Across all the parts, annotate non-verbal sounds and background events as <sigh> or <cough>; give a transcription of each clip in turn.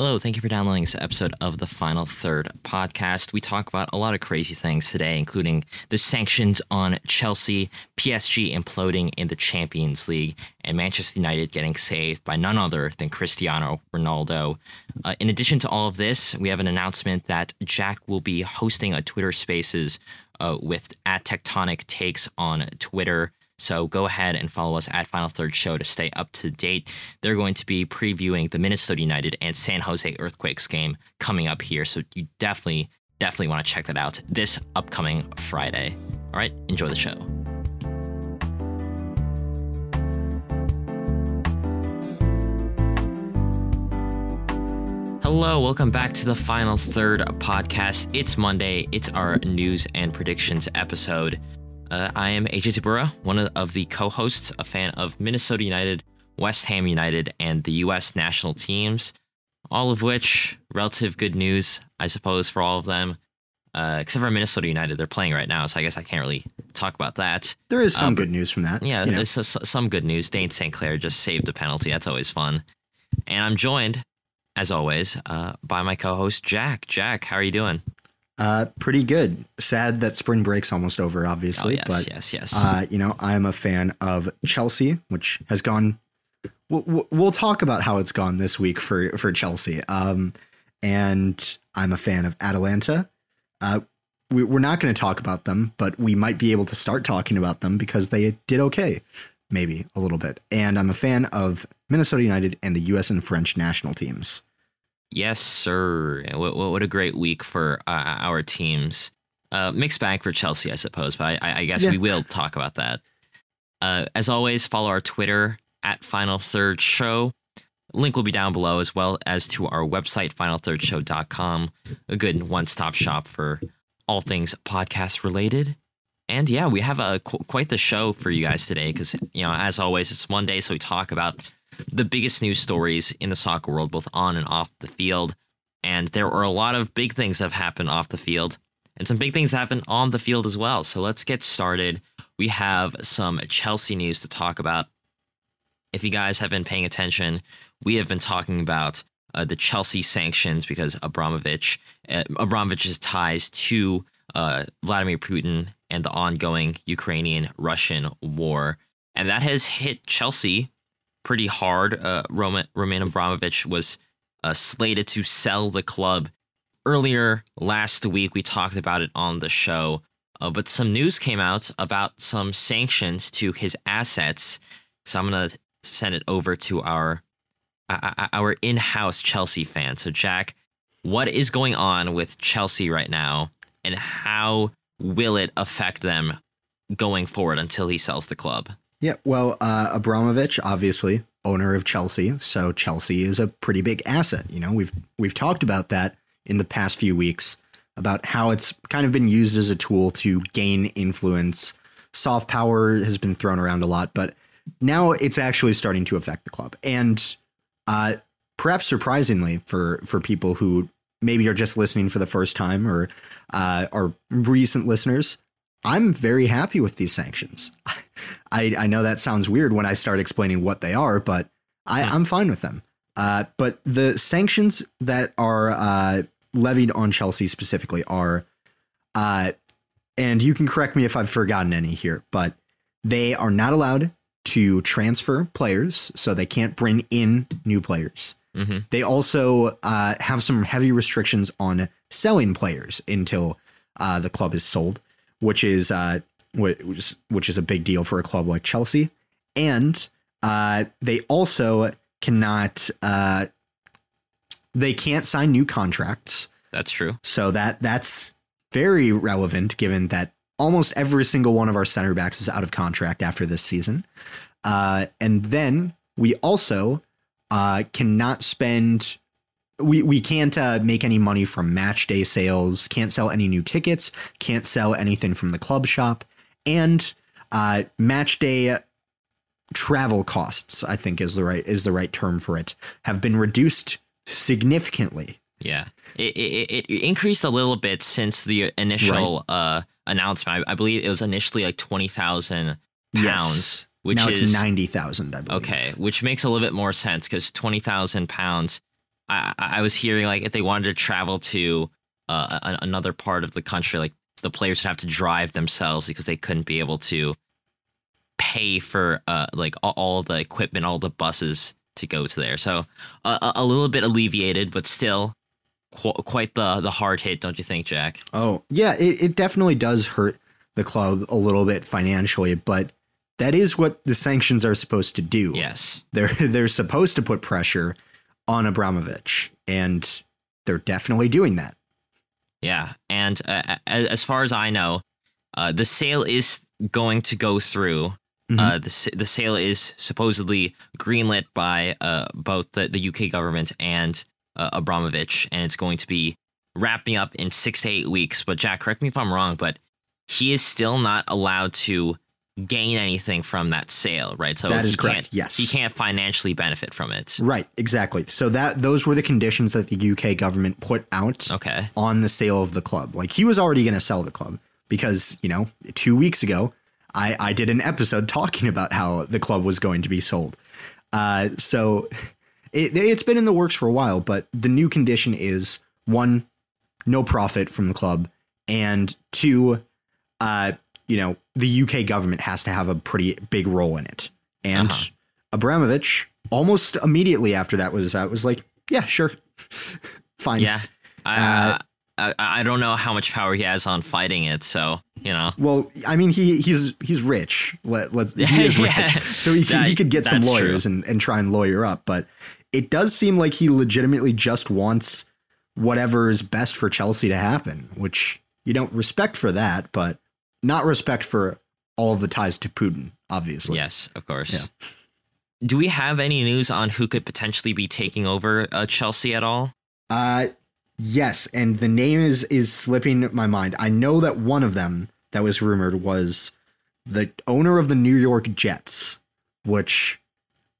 Hello, thank you for downloading this episode of the Final Third podcast. We talk about a lot of crazy things today, including the sanctions on Chelsea, PSG imploding in the Champions League, and Manchester United getting saved by none other than Cristiano Ronaldo. Uh, in addition to all of this, we have an announcement that Jack will be hosting a Twitter Spaces uh, with at Tectonic Takes on Twitter. So go ahead and follow us at Final Third Show to stay up to date. They're going to be previewing the Minnesota United and San Jose Earthquakes game coming up here. So you definitely, definitely want to check that out this upcoming Friday. All right, enjoy the show. Hello, welcome back to the Final Third podcast. It's Monday, it's our news and predictions episode. Uh, I am AJ Tabura, one of the co hosts, a fan of Minnesota United, West Ham United, and the U.S. national teams, all of which relative good news, I suppose, for all of them. Uh, except for Minnesota United, they're playing right now, so I guess I can't really talk about that. There is some Uh, good news from that. Yeah, you know. there's some good news. Dayne St. Clair just saved a penalty. That's always fun. And I'm joined, as always, uh, by my co-host Jack. Jack, how are you doing? Uh, pretty good. Sad that spring break's almost over, Oh obviously. yes, but yes, yes. uh, you know, I'm a fan of Chelsea, which has gone. We'll, we'll- we'll talk about how it's gone this week for for Chelsea. Um, and I'm a fan of Atalanta. Uh, we, we're not going to talk about them, but we might be able to start talking about them because they did okay, maybe a little bit. And I'm a fan of Minnesota United and the U.S. and French national teams. Yes, sir. What, what, what a great week for uh, our teams. Uh, mixed bag for Chelsea, I suppose, but I, I guess Yeah. we will talk about that. Uh, as always, follow our Twitter at Final Third Show. Link will be down below, as well as to our website, finalthirdshow.com, a good one stop shop for all things podcast related. And yeah, we have a qu- quite the show for you guys today because, you know, as always, it's Monday, so we talk about the biggest news stories in the soccer world, both on and off the field. And there were a lot of big things that have happened off the field and some big things happen on the field as well. So let's get started. We have some Chelsea news to talk about. If you guys have been paying attention, we have been talking about uh, the Chelsea sanctions because Abramovich, uh, Abramovich's ties to uh, Vladimir Putin and the ongoing Ukrainian-Russian war, and that has hit Chelsea pretty hard. Uh, Roman Roman Abramovich was uh, slated to sell the club earlier last week. We talked about it on the show, uh, but some news came out about some sanctions to his assets. So I'm gonna send it over to our uh, our in-house Chelsea fan. So Jack, what is going on with Chelsea right now, and how will it affect them going forward until he sells the club? Yeah, well, uh, Abramovich, obviously owner of Chelsea, so Chelsea is a pretty big asset. You know, we've we've talked about that in the past few weeks about how it's kind of been used as a tool to gain influence. Soft power has been thrown around a lot, but now it's actually starting to affect the club. And uh, perhaps surprisingly for for people who maybe are just listening for the first time or uh, are recent listeners, I'm very happy with these sanctions. <laughs> I, I know that sounds weird when I start explaining what they are, but I. I'm fine with them. Uh, but the sanctions that are uh, levied on Chelsea specifically are, uh, and you can correct me if I've forgotten any here, but they are not allowed to transfer players, so they can't bring in new players. Mm-hmm. They also uh, have some heavy restrictions on selling players until uh, the club is sold, which is uh, which which is a big deal for a club like Chelsea. And uh, they also cannot uh, they can't sign new contracts. That's true. So that that's very relevant given that almost every single one of our center backs is out of contract after this season. Uh, and then we also uh, cannot spend we we can't uh, make any money from match day sales, can't sell any new tickets, can't sell anything from the club shop, and uh, match day travel costs, I think is the right is the right term for it, have been reduced significantly. Yeah, it, it, it increased a little bit since the initial uh, announcement. I, I believe it was initially like twenty thousand pounds, Yes. which now is it's ninety thousand, I believe. okay, which makes a little bit more sense because twenty thousand pounds I, I was hearing like if they wanted to travel to uh, another part of the country, like the players would have to drive themselves because they couldn't be able to pay for uh, like all, the equipment, all the buses to go to there. So uh, a, a little bit alleviated, but still qu- quite the the hard hit, don't you think, Jack? Oh, yeah, it, it definitely does hurt the club a little bit financially, but that is what the sanctions are supposed to do. Yes. They're they're supposed to put pressure on Abramovich, and they're definitely doing that. Yeah, and uh, as far as I know, uh, the sale is going to go through. Mm-hmm. Uh, the the sale is supposedly greenlit by uh, both the, the UK government and uh, Abramovich, and it's going to be wrapping up in six to eight weeks. But Jack, correct me if I'm wrong, but he is still not allowed to gain anything from that sale, right? So That is correct, Can't, yes. he can't financially benefit from it. Right, exactly. So that those were the conditions that the UK government put out Okay. on the sale of the club. Like he was already going to sell the club because, you know, 2 weeks ago I I did an episode <laughs> talking about how the club was going to be sold. Uh so <laughs> it, it's been in the works for a while, but the new condition is one no profit from the club and two uh you know, the UK government has to have a pretty big role in it. And Uh-huh. Abramovich almost immediately after that was out was like, yeah, sure. <laughs> Fine. Yeah. Uh, I, I I don't know how much power he has on fighting it, so you know. Well, I mean, he he's he's rich. Let, let's he <laughs> is Yeah. rich, so he could, That- he could get some true. lawyers and, and try and lawyer up. But it does seem like he legitimately just wants whatever is best for Chelsea to happen, which you don't respect for that, but not respect for all of the ties to Putin, obviously. Yes, of course. Do we have any news on who could potentially be taking over uh, Chelsea at all? Uh yes, and the name is is slipping my mind. I know that one of them that was rumored was the owner of the New York Jets, which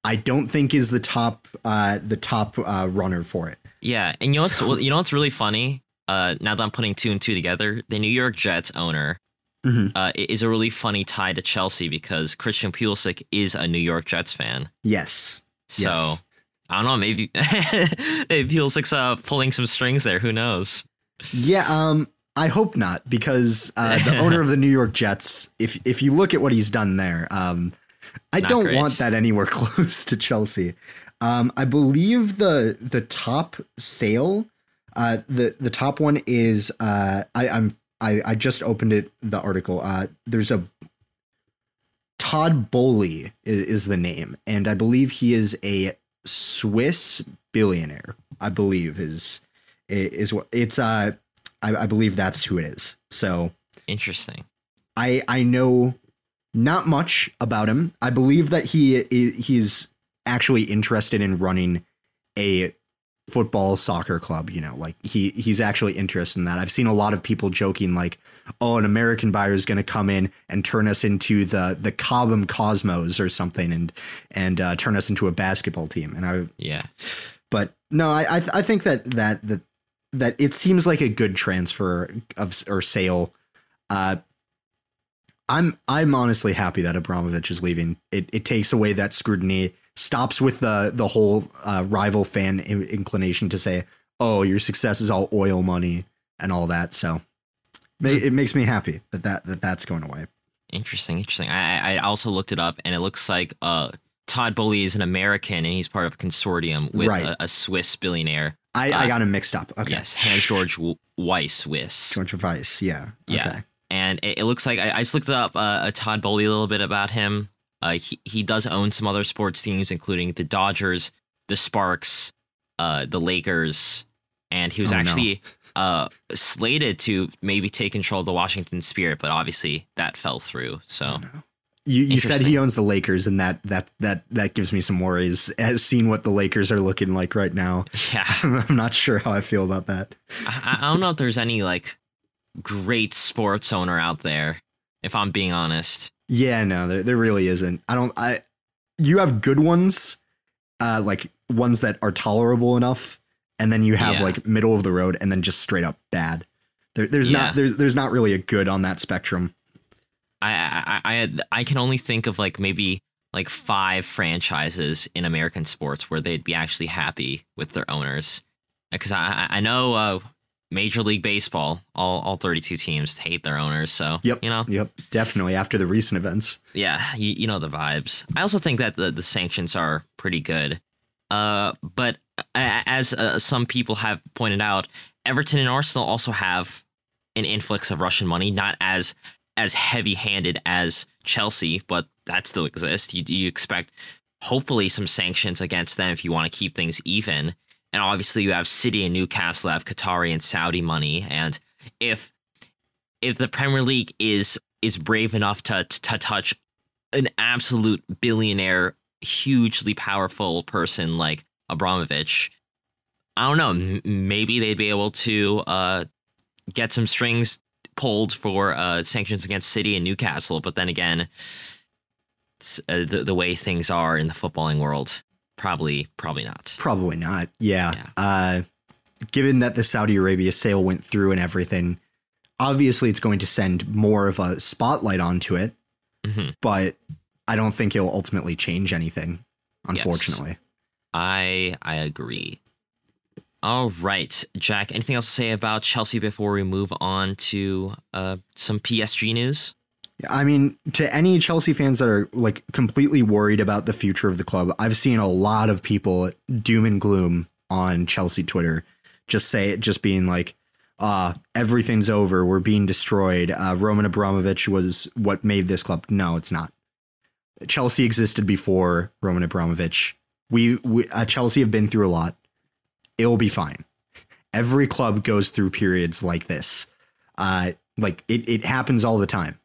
I don't think is the top uh the top uh runner for it. Yeah, and you know what's you know what's really funny? Uh, now that I'm putting two and two together, the New York Jets owner Mhm. uh, i- is a really funny tie to Chelsea because Christian Pulisic is a New York Jets fan. Yes. So Yes. I don't know, maybe <laughs> maybe Pulisic's uh, pulling some strings there. Who knows? Yeah, um I hope not because uh the owner of the New York Jets if if you look at what he's done there, um I Not don't great. want that anywhere <laughs> close to Chelsea. Um I believe the the top sale uh the the top one is uh I I'm I I just opened it the article. Uh there's a Todd Boehly is, is the name and I believe he is a Swiss billionaire. I believe is is what it's uh I, I believe that's who it is. So Interesting. I I know not much about him. I believe that he he's actually interested in running a football soccer club, you know, like he he's actually interested in that. I've seen a lot of people joking like, "Oh, an American buyer is going to come in and turn us into the the Cobham Cosmos or something and and uh, turn us into a basketball team." And I Yeah. but no, I I, th- I think that that that that it seems like a good transfer of or sale. Uh, I'm I'm honestly happy that Abramovich is leaving. It it takes away that scrutiny, stops with the the whole uh, rival fan in- inclination to say, "Oh, your success is all oil money and all that." So ma- it makes me happy that that, that that's going away. Interesting, interesting. I, I I also looked it up, and it looks like uh, Todd Boehly is an American, and he's part of a consortium with Right. a, a Swiss billionaire. I, I Uh, got him mixed up. Okay. Yes, Hans George Wyss Swiss. George Wyss. Yeah. Yeah. Okay. and it, it looks like I, I just looked up uh, a Todd Boehly a little bit about him. Uh, he he does own some other sports teams, including the Dodgers, the Sparks, uh, the Lakers, and he was Oh, no. actually uh, slated to maybe take control of the Washington Spirit, but obviously that fell through. So You, you said he owns the Lakers, and that that that that gives me some worries. As seeing what the Lakers are looking like right now, <laughs> yeah, <laughs> I'm not sure how I feel about that. I, I don't know if there's any like great sports owner out there. If I'm being honest, Yeah, no, there, there really isn't. I don't. I you have good ones, uh, like ones that are tolerable enough, and then you have Yeah. like middle of the road, and then just straight up bad. There, there's Yeah. not there's there's not really a good on that spectrum. I I I I- I can only think of like maybe like five franchises in American sports where they'd be actually happy with their owners. because I I know uh, Major League Baseball, all all 32 teams hate their owners. So Yep. you know, Yep. Definitely after the recent events. yeah, you, you know the vibes. I also think that the, the sanctions are pretty good. Uh, but as uh, some people have pointed out, Everton and Arsenal also have an influx of Russian money, not as as heavy handed as Chelsea, but that still exists. You, you expect hopefully some sanctions against them if you want to keep things even. And obviously, you have City and Newcastle have Qatari and Saudi money, and if if the Premier League is is brave enough to to touch an absolute billionaire, hugely powerful person like Abramovich, I don't know. Maybe they'd be able to uh, get some strings pulled for uh, sanctions against City and Newcastle. But then again, uh, the the way things are in the footballing world, probably probably not. Probably not. Yeah. Yeah. Uh, given that the Saudi Arabia sale went through and everything, obviously it's going to send more of a spotlight onto it, Mhm. but I don't think it'll ultimately change anything, unfortunately. I I agree. All right, Jack. Anything else to say about Chelsea before we move on to uh, some PSG news? I mean, to any Chelsea fans that are like completely worried about the future of the club, I've seen a lot of people doom and gloom on Chelsea Twitter just say it, just being like, uh, everything's over. We're being destroyed. Uh, Roman Abramovich was what made this club. No, it's not. Chelsea existed before Roman Abramovich. We, we uh, Chelsea have been through a lot. It will be fine. Every club goes through periods like this. Uh, like it, it happens all the time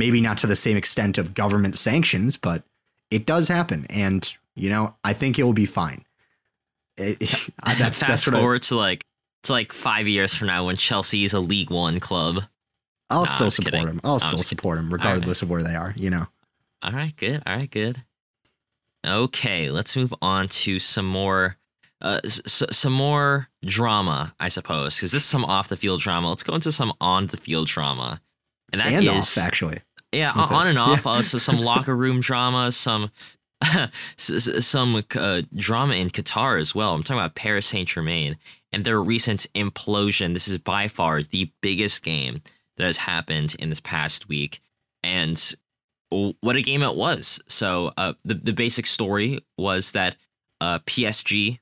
maybe not to the same extent of government sanctions, but it does happen. And, you know, I think it will be fine. <laughs> It- that's, Fast that's what I, forward to like to like five years from now when Chelsea is a League One club. I'll Nah, still support kidding. them. I'll still support them regardless of where they are, you know. All right, good. All right, good. Okay, let's move on to some more, uh, s- some more drama, I suppose, because this is some off the field drama. Let's go into some on the field drama, and that is and off, actually. Yeah, on and <laughs> off. Yeah. Uh, so some <laughs> locker room drama, some <laughs> some uh, drama in Qatar as well. I'm talking about Paris Saint Germain and their recent implosion. This is by far the biggest game that has happened in this past week, and what a game it was. So uh, the the basic story was that uh, PSG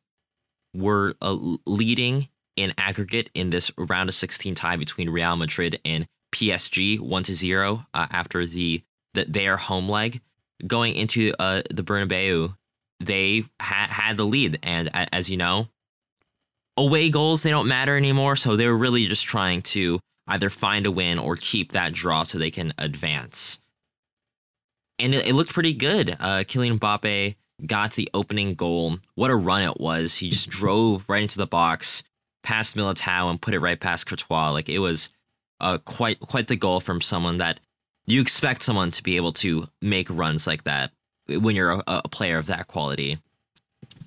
were uh, leading in aggregate in this round of 16 tie between Real Madrid and PSG, one to zero uh, after the, the their home leg. Going into uh, the Bernabeu, they ha- had the lead, and a- as you know, away goals they don't matter anymore. So they were really just trying to either find a win or keep that draw so they can advance. And it, it looked pretty good. Uh, Kylian Mbappe got the opening goal. What a run it was! He just <laughs> drove right into the box, past Militao, and put it right past Courtois. Like it was uh, quite quite the goal from someone that you expect someone to be able to make runs like that when you're a, a player of that quality.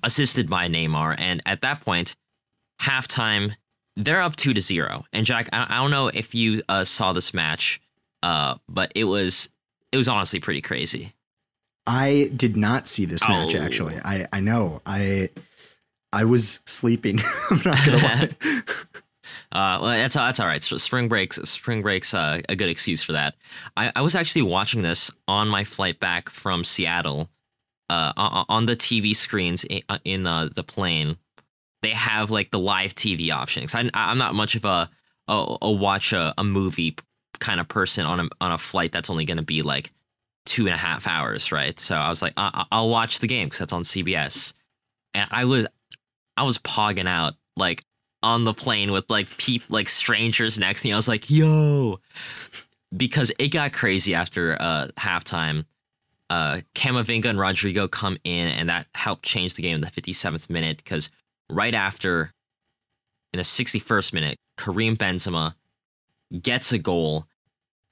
Assisted by Neymar, and at that point, halftime, they're up two to zero. And Jack, I, I don't know if you uh, saw this match, uh, but it was it was honestly pretty crazy. I did not see this match Oh. actually. I I know. I I was sleeping. <laughs> I'm not gonna <laughs> lie. Uh, well, that's that's all right. So spring breaks, spring breaks, uh, a good excuse for that. I, I was actually watching this on my flight back from Seattle, uh, on, the TV screens in, in uh, the plane. They have like the live TV options. I, I'm not much of a a, a watch a, a movie kind of person on a on a flight that's only going to be like two and a half hours, right? So I was like, I, I'll watch the game because that's on CBS, and I was I was pogging out like on the plane with like peep like strangers next to me. I was like, yo, because it got crazy after uh halftime. Uh Camavinga and Rodrygo come in and that helped change the game in the 57th minute because right after in the 61st minute, Karim Benzema gets a goal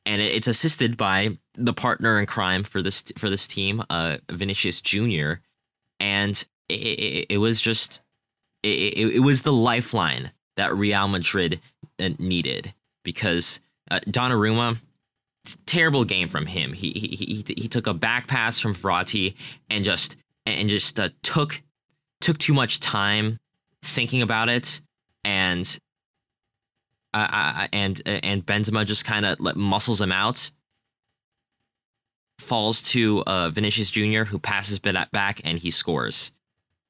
and it's assisted by the partner in crime for this for this team, uh Vinicius Jr. And it, it, it was just it, it, was the lifeline that Real Madrid uh, needed because uh, Donnarumma, terrible game from him. He he, he he took a back pass from Verratti and just and just uh, took took too much time thinking about it and uh, and and Benzema just kind of muscles him out. Falls to uh, Vinicius Jr., who passes back and he scores.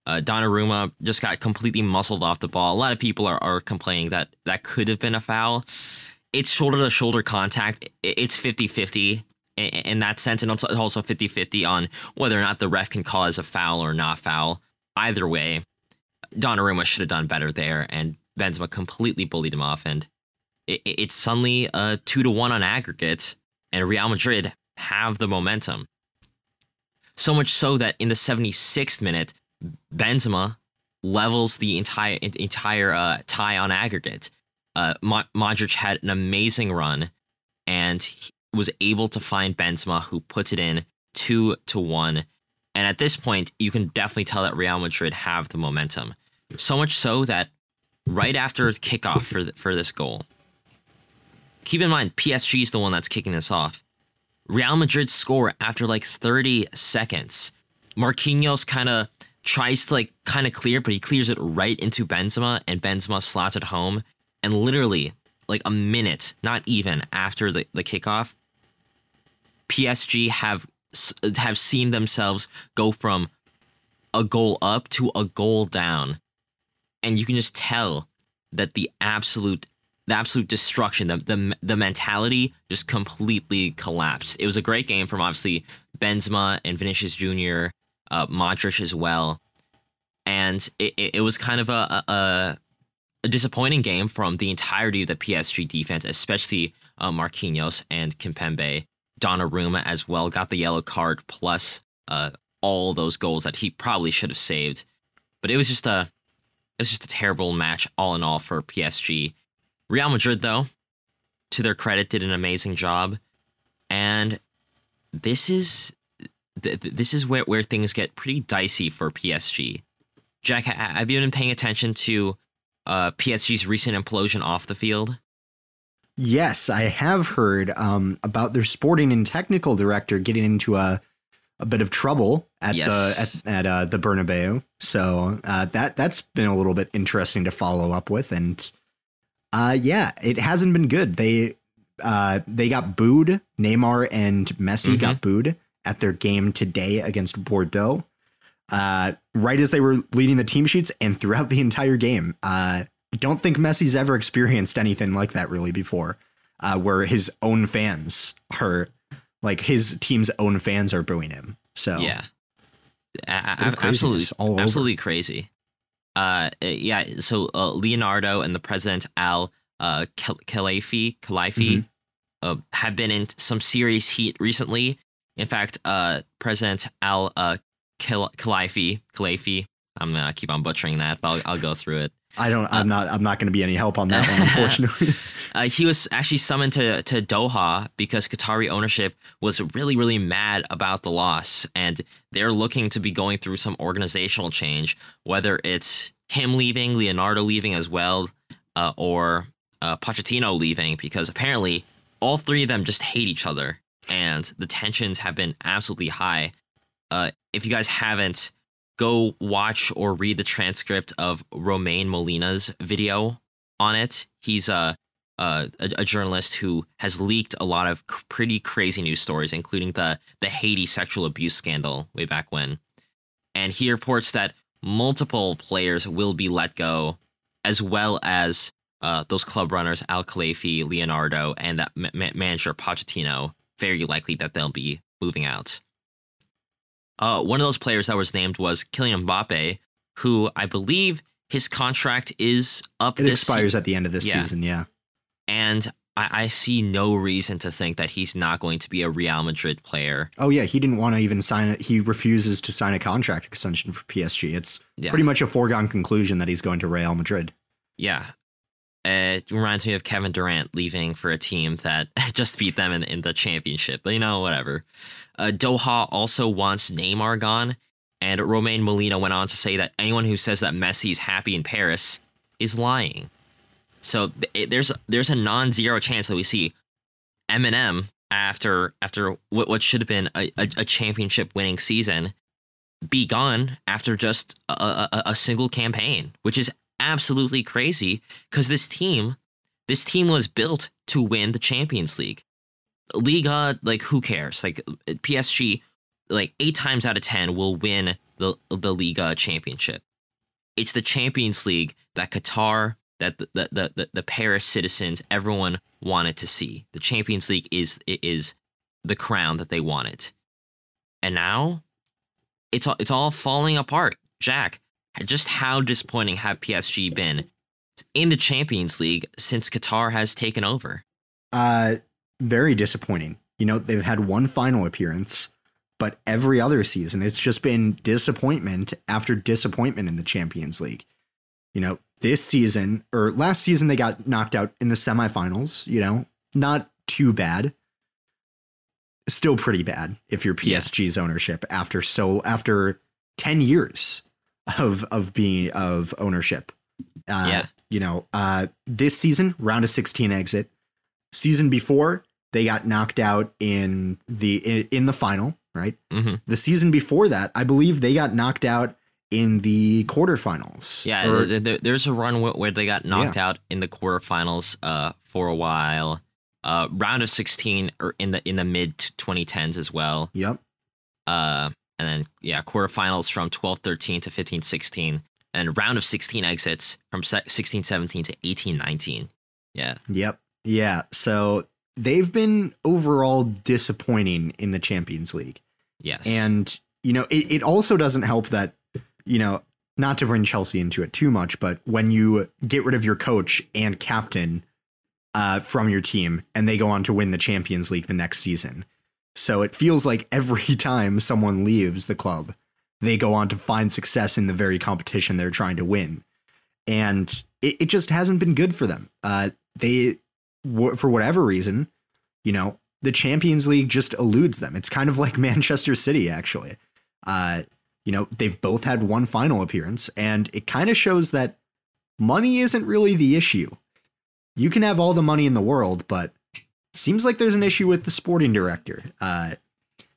Uh, Donnarumma just got completely muscled off the ball. A lot of people are, are complaining that that could have been a foul. It's shoulder to shoulder contact. It's 50 50 in that sense, and also 50 50 on whether or not the ref can call as a foul or not foul. Either way, Donnarumma should have done better there, and Benzema completely bullied him off, and it, it's suddenly a two to one on aggregate, and Real Madrid have the momentum. So much so that in the 76th minute, Benzema levels the entire entire uh, tie on aggregate. Uh, Modric had an amazing run, and was able to find Benzema, who puts it in two to one. And at this point, you can definitely tell that Real Madrid have the momentum. So much so that right after kickoff for for this goal, keep in mind PSG is the one that's kicking this off. Real Madrid score after like 30 seconds. Marquinhos kind of tries to like kind of clear, but he clears it right into Benzema, and Benzema slots it home. And literally, like a minute, not even after the, the kickoff, PSG have have seen themselves go from a goal up to a goal down, and you can just tell that the absolute the absolute destruction, the the the mentality just completely collapsed. It was a great game from obviously Benzema and Vinicius Jr., uh, Modric as well, and it, it, was kind of a, a, a disappointing game from the entirety of the PSG defense, especially uh, Marquinhos and Kimpembe. Donnarumma as well got the yellow card plus uh, all those goals that he probably should have saved. But it was just a it was just a terrible match all in all for PSG. Real Madrid though, to their credit, did an amazing job, and this is this is where, where things get pretty dicey for PSG. Jack, have you been paying attention to uh, PSG's recent implosion off the field? Yes, I have heard um, about their sporting and technical director getting into a a bit of trouble at yes. the at, at uh, the Bernabeu. So uh, that that's been a little bit interesting to follow up with, and uh, yeah, it hasn't been good. They uh, they got booed. Neymar and Messi mm-hmm. got booed at their game today against Bordeaux. Uh, right as they were leading the team sheets and throughout the entire game. Uh, don't think Messi's ever experienced anything like that really before, uh, where his own fans are like his team's own fans are booing him. So yeah, absolutely, absolutely crazy. Uh, yeah. So uh, Leonardo and the president Al uh, Khelaifi Khelaifi mm-hmm. uh, have been in some serious heat recently. In fact, uh, President Al uh, Khelaifi Khelaifi. I'm gonna keep on butchering that, but I'll, I'll go through it. I don't. I'm not. I'm not going to be any help on that one, <laughs> unfortunately. <laughs> uh, he was actually summoned to to Doha because Qatari ownership was really, really mad about the loss, and they're looking to be going through some organizational change. Whether it's him leaving, Leonardo leaving as well, uh, or uh, Pochettino leaving, because apparently all three of them just hate each other, and the tensions have been absolutely high. Uh, if you guys haven't go watch or read the transcript of Romain Molina's video on it. He's a, a, a journalist who has leaked a lot of pretty crazy news stories, including the the Haiti sexual abuse scandal way back when. And he reports that multiple players will be let go, as well as uh, those club runners Al Khelaifi, Leonardo, and that ma- manager Pochettino. Very likely that they'll be moving out. Uh, one of those players that was named was Kylian Mbappe, who I believe his contract is up. It expires se- at the end of this yeah. season, yeah. And I, I, see no reason to think that he's not going to be a Real Madrid player. Oh yeah, he didn't want to even sign it. He refuses to sign a contract extension for PSG. It's yeah. pretty much a foregone conclusion that he's going to Real Madrid. Yeah. It reminds me of Kevin Durant leaving for a team that <laughs> just beat them in, in the championship. But you know, whatever. Uh, Doha also wants Neymar gone, and Romain Molina went on to say that anyone who says that Messi's happy in Paris is lying. So th- there's there's a non-zero chance that we see MNM after after what, what should have been a, a, a championship winning season be gone after just a, a, a single campaign, which is absolutely crazy because this team, this team was built to win the Champions League. Liga, like who cares? Like PSG, like eight times out of ten will win the the Liga championship. It's the Champions League that Qatar, that the the the, the Paris citizens, everyone wanted to see. The Champions League is is the crown that they wanted, and now it's all it's all falling apart. Jack, just how disappointing have PSG been in the Champions League since Qatar has taken over? Uh, very disappointing. You know, they've had one final appearance, but every other season it's just been disappointment after disappointment in the Champions League. You know, this season or last season they got knocked out in the semifinals, you know, not too bad. Still pretty bad if you're PSG's yeah. ownership after so after 10 years of of being of ownership. Uh, yeah. you know, uh this season round of 16 exit. Season before they got knocked out in the in the final, right? Mm-hmm. The season before that, I believe they got knocked out in the quarterfinals. Yeah, or, there's a run where they got knocked yeah. out in the quarterfinals uh, for a while. Uh, round of 16 or in the in the mid 2010s as well. Yep. Uh, and then yeah, quarterfinals from 12-13 to 15-16 and round of 16 exits from 16-17 to 18-19. Yeah. Yep. Yeah. So they've been overall disappointing in the Champions League. Yes. And, you know, it, it also doesn't help that, you know, not to bring Chelsea into it too much, but when you get rid of your coach and captain uh, from your team and they go on to win the Champions League the next season. So it feels like every <laughs> time someone leaves the club, they go on to find success in the very competition they're trying to win. And it, it just hasn't been good for them. Uh, they for whatever reason, you know, the Champions League just eludes them. It's kind of like <laughs> Manchester City, actually. Uh, you know, they've both had one final appearance, and it kind of shows that money isn't really the issue. You can have all the money in the world, but seems like there's an issue with the sporting director. Uh,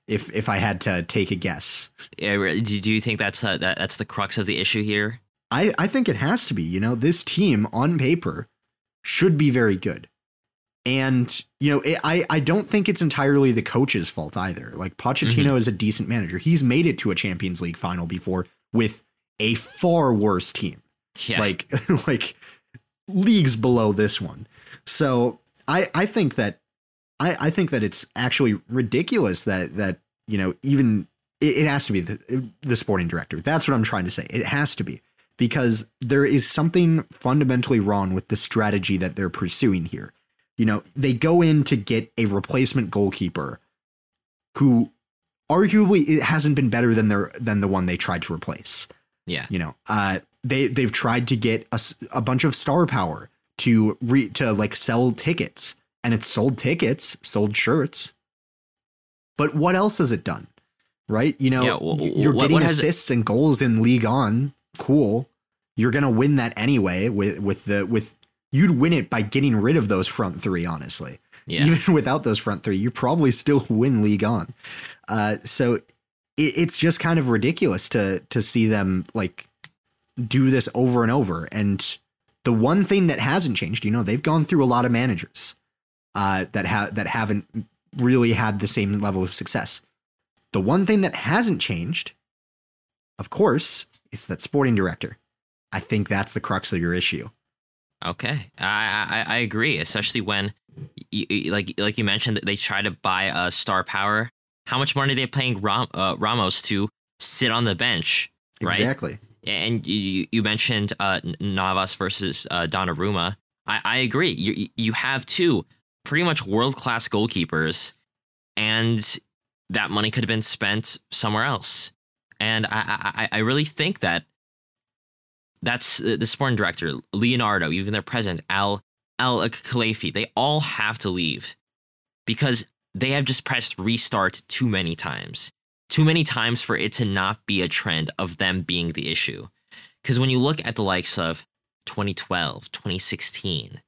if if I had to take a guess, yeah, do you think that's uh, that, that's the crux of the issue here? I I think it has to be. You know, this team on paper should be very good. And you know, it, I I don't think it's entirely the coach's fault either. Like Pochettino mm-hmm. is a decent manager. He's made it to a Champions League final before with a far worse team. Yeah. Like <laughs> like leagues below this one. So I I think that I I think that it's actually ridiculous that that you know even it, it has to be the the sporting director. That's what I'm trying to say. It has to be because there is something fundamentally wrong with the strategy that they're pursuing here you know, they go in to get a replacement goalkeeper who arguably it hasn't been better than their than the one they tried to replace. Yeah. You know, uh they they've tried to get a, a bunch of star power to re, to like sell tickets and it's sold tickets, sold shirts. But what else has it done? Right? You know, yeah, well, you're getting assists it- and goals in Ligue 1. Cool. You're going to win that anyway with with the with you'd win it by getting rid of those front three, honestly. Yeah. Even <laughs> without those front three, you probably still <laughs> win Ligue 1. Uh, so it, it's just kind of ridiculous to to see them like do this over and over. And the one thing that hasn't changed, you know, they've gone through a lot of managers uh, that have that haven't really had the same level of success. The one thing that hasn't changed, of course, is that sporting director. I think that's the crux of your issue. Okay, I, I I agree, especially when, like like you mentioned, that they try to buy a uh, star power. How much money are they paying Ram, uh, Ramos to sit on the bench? Right? Exactly. And you you mentioned uh, Navas versus uh, Donnarumma. I, I agree. You you have two pretty much world class goalkeepers, and that money could have been spent somewhere else. And I, I I really think that that's uh, the sporting director, Leonardo, even their president, Al Al Khelaifi. They all have to leave because they have just pressed restart too many times. Too many times for it to not be a trend of them being the issue. Because when you look at the likes of 2012, 2016,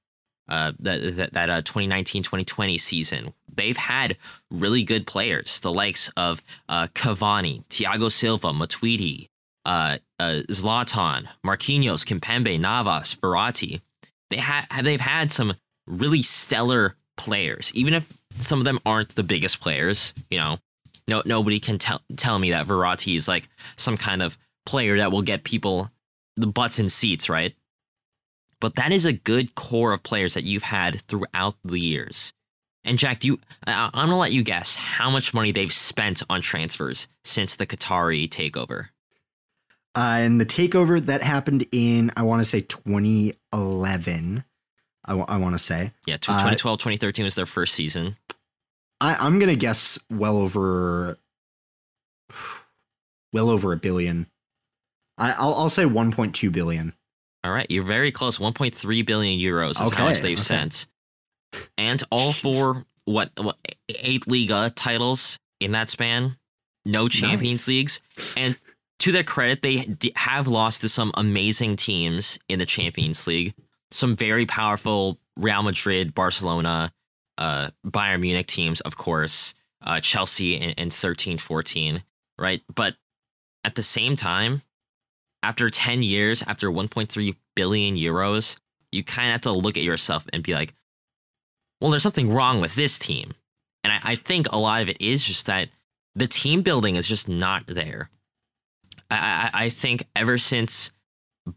uh, that that, that uh, 2019 2020 season, they've had really good players, the likes of uh, Cavani, Thiago Silva, Matuidi, uh, uh, Zlatan, Marquinhos, Kimpembe, Navas, Verratti. They had they've had some really stellar players, even if some of them aren't the biggest players. You know, no nobody can tell tell me that Verratti is like some kind of player that will get people the butts in seats, right? But that is a good core of players that you've had throughout the years. And Jack, do you? I, I'm gonna let you guess how much money they've spent on transfers since the Qatari takeover. Uh, and the takeover that happened in, I want to say 2011. I, w- I want to say. Yeah, 2012, 2013 was their first season. I, I'm going to guess well over, <sighs> well over a billion. I, I'll, I'll say 1.2 billion. All right, you're very close. 1.3 billion euros is how much they've okay. sent, and all for what, what eight Liga titles in that span. No Champions Nice. Leagues, and to their credit, they d- have lost to some amazing teams in the Champions League. Some very powerful Real Madrid, Barcelona, uh, Bayern Munich teams, of course, uh, Chelsea in, in 13 14, right? But at the same time, after 10 years, after 1.3 billion euros, you kind of have to look at yourself and be like, well, there's something wrong with this team. And I, I think a lot of it is just that the team building is just not there. I, I, I think ever since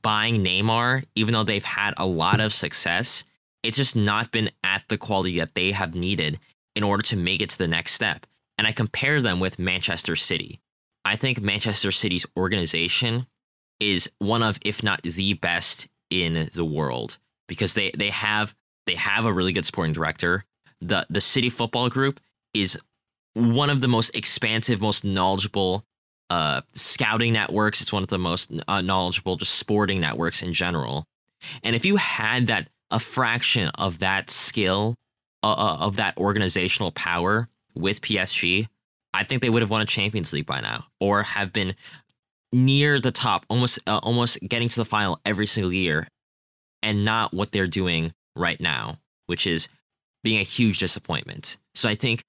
buying Neymar, even though they've had a lot of success, it's just not been at the quality that they have needed in order to make it to the next step. And I compare them with Manchester City. I think Manchester City's organization is one of, if not the best in the world, because they, they have they have a really good sporting director. The the City Football Group is one of the most expansive, most knowledgeable uh, scouting networks. It's one of the most uh, knowledgeable just sporting networks in general. And if you had that a fraction of that skill, uh, uh, of that organizational power with PSG, I think they would have won a Champions League by now, or have been near the top, almost uh, almost getting to the final every single year, and not what they're doing right now, which is being a huge disappointment. So I think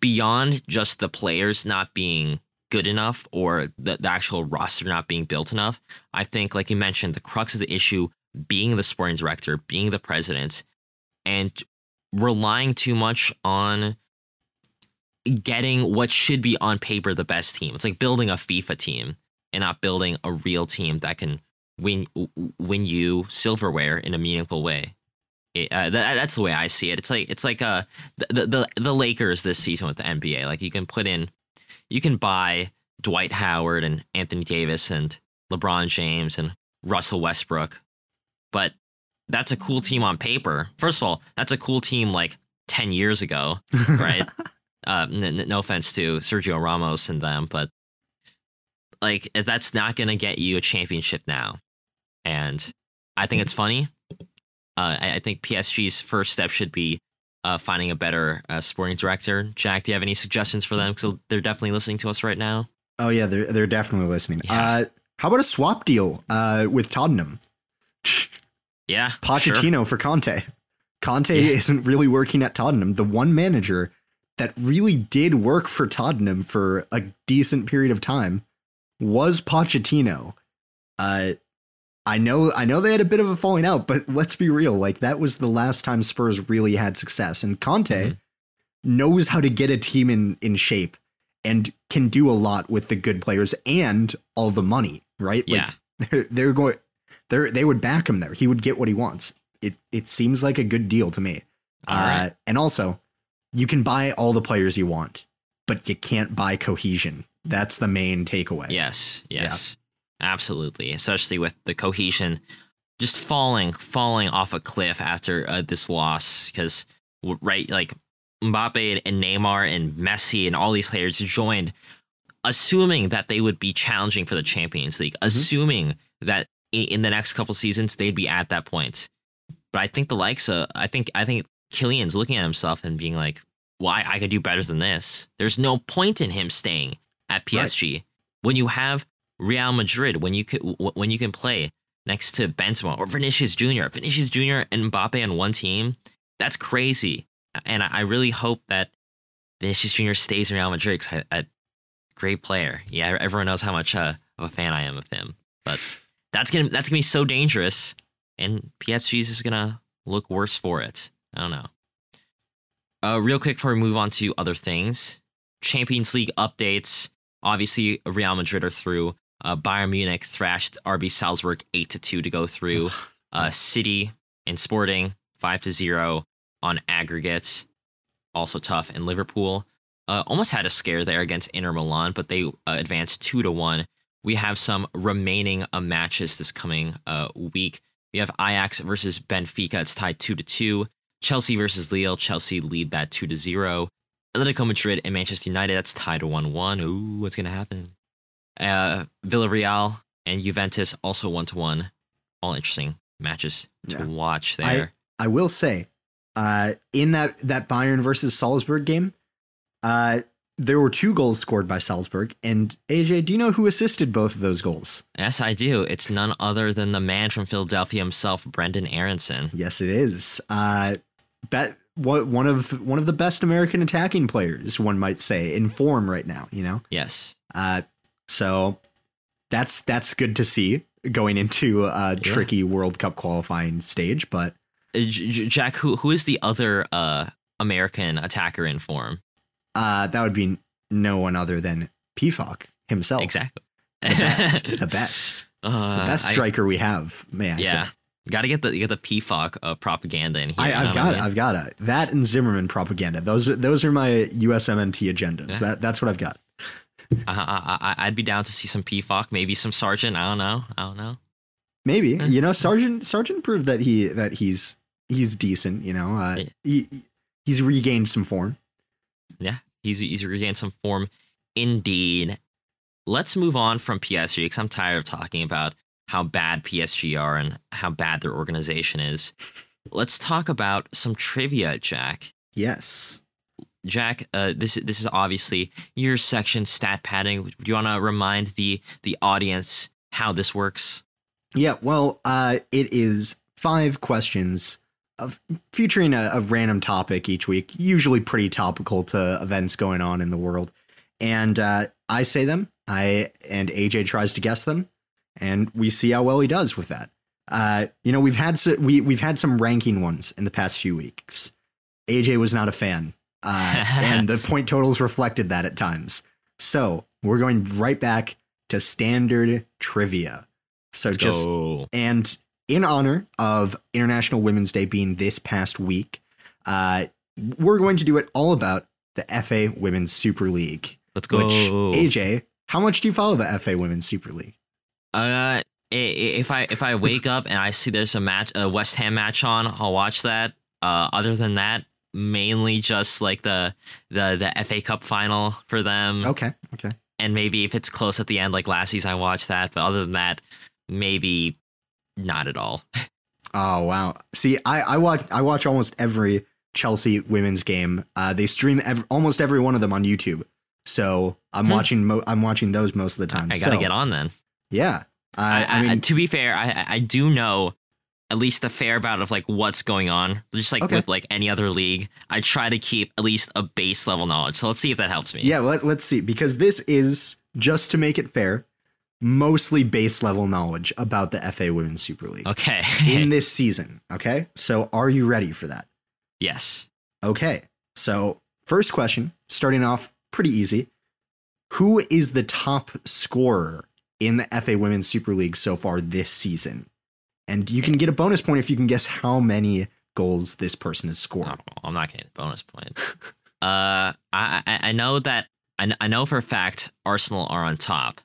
beyond just the players not being good enough or the, the actual roster not being built enough, I think, like you mentioned, the crux of the issue being the sporting director, being the president, and relying too much on getting what should be on paper the best team. It's like building a FIFA team and not building a real team that can win win you silverware in a meaningful way. It, uh, that, that's the way I see it. It's like it's like uh the, the the Lakers this season with the NBA. Like you can put in, you can buy Dwight Howard and Anthony Davis and LeBron James and Russell Westbrook, but that's a cool team on paper. First of all, that's a cool team like ten years ago, <laughs> right? uh, n- n- no offense to Sergio Ramos and them, but like that's not going to get you a championship now. And I think it's funny. Uh, I, I think PSG's first step should be uh, finding a better uh, sporting director. Jack, do you have any suggestions for them? Because they're definitely listening to us right now. Oh yeah, they're they're definitely listening. Yeah. Uh, how about a swap deal uh, with Tottenham? <laughs> Yeah, sure. Pochettino for Conte. Conte Yeah. isn't really working at Tottenham. The one manager that really did work for Tottenham for a decent period of time was Pochettino. Uh, I know, I know they had a bit of a falling out, but let's be real. Like that was the last time Spurs really had success, and Conte Mhm. knows how to get a team in in shape and can do a lot with the good players and all the money. Right? Yeah, <laughs> they're, they're going they they would back him there. He would get what he wants. It it seems like a good deal to me. All uh, and also, you can buy all the players you want, but you can't buy cohesion. That's the main takeaway. Yes, yes, absolutely. Especially with the cohesion just falling, falling off a cliff after uh, this loss. Because right, like Mbappe and Neymar and Messi and all these players joined, assuming that they would be challenging for the Champions League, assuming that in the next couple seasons they'd be at that point. But I think the likes of I think I think Kylian's looking at himself and being like, "Why I could do better than this." There's no point in him staying at PSG when you have Real Madrid, when you can when you can play next to Benzema or Vinicius Junior, Vinicius Junior and Mbappe on one team. That's crazy, and I really hope that Vinicius Junior stays in Real Madrid. 'cause I- a great player. Yeah, everyone knows how much uh, of a fan I am of him. But that's gonna that's gonna be so dangerous, and PSG is just gonna look worse for it. I don't know. Uh, real quick before we move on to other things, Champions League updates. Obviously, Real Madrid are through. Uh, Bayern Munich thrashed RB Salzburg eight to two to go through. Uh, City and Sporting five to zero on aggregates. Also tough. And Liverpool uh, almost had a scare there against Inter Milan, but they uh, advanced two to one. We have some remaining uh, matches this coming uh, week. We have Ajax versus Benfica. It's tied two to two. Chelsea versus Lille. Chelsea lead that two to zero. Atletico Madrid and Manchester United. That's tied one one. Ooh, what's gonna happen? Uh, Villarreal and Juventus also one to one. All interesting matches to Yeah. watch there. I will say, uh, in that that Bayern versus Salzburg game, uh, there were two goals scored by Salzburg. And AJ, do you know who assisted both of those goals? yes, I do. It's none other than the man from Philadelphia himself, Brenden Aaronson. Yes, it is. Uh, bet what one of one of the best American attacking players, one might say, in form right now. You know, Yes. uh, so that's that's good to see going into a tricky World Cup qualifying stage. But Uh, Jack, who who is the other uh, American attacker in form? uh, that would be no one other than Pefok himself. Exactly. the best, <laughs> the best, Uh, the best I- striker we have. May I yeah, say? Got to get the get the Pefok uh, propaganda in here. I, I've got I it. I've got it. That and Zimmerman propaganda. Those are those are my USMNT agendas. Yeah. That that's what I've got. I, I, I, I'd be down to see some Pefok, maybe some Sargent. I don't know. I don't know. Maybe Yeah. you know, Sargent Sargent proved that he that he's he's decent. You know, uh, Yeah. he he's regained some form. Yeah, he's he's regained some form, indeed. Let's move on from PSG because I'm tired of talking about how bad PSG are and how bad their organization is. Let's talk about some trivia, Jack. Yes. Jack, uh, this this is obviously your section, stat padding. Do you want to remind the the audience how this works? Yeah. Well, uh, it is five questions of featuring a, a random topic each week, usually pretty topical to events going on in the world. And uh, I say them. I and AJ tries to guess them, and we see how well he does with that. Uh, you know, we've had so, we we've had some ranking ones in the past few weeks. AJ was not a fan, uh, <laughs> and the point totals reflected that at times. So we're going right back to standard trivia. So Let's just go. and in honor of International Women's Day being this past week, uh, we're going to do it all about the FA Women's Super League. Let's go. Which AJ, how much do you follow the FA Women's Super League? Uh, if I if I wake up and I see there's a match, a West Ham match on, I'll watch that. Uh, other than that, mainly just like the the the FA Cup final for them, Okay, okay. and maybe if it's close at the end, like last season, I watch that. But other than that, maybe not at all. <laughs> Oh wow. See, I I watch I watch almost every Chelsea women's game. Uh, they stream ev- almost every one of them on YouTube. So I'm Hmm. watching mo- I'm watching those most of the time. I gotta So, get on then. Yeah. I, I, I mean, to be fair, I I- do know at least a fair amount of like what's going on. Just like Okay. with like any other league, I try to keep at least a base level knowledge. So let's see if that helps me. Yeah, let, let's see. Because this is, just to make it fair, mostly base level knowledge about the FA Women's Super League Okay. in <laughs> this season. Okay. So are you ready for that? yes. Okay. So, first question, starting off pretty easy. Who is the top scorer in the FA Women's Super League so far this season? And you can get a bonus point if you can guess how many goals this person has scored. I'm not getting the bonus point. uh, I, I I know that I, I know for a fact Arsenal are on top,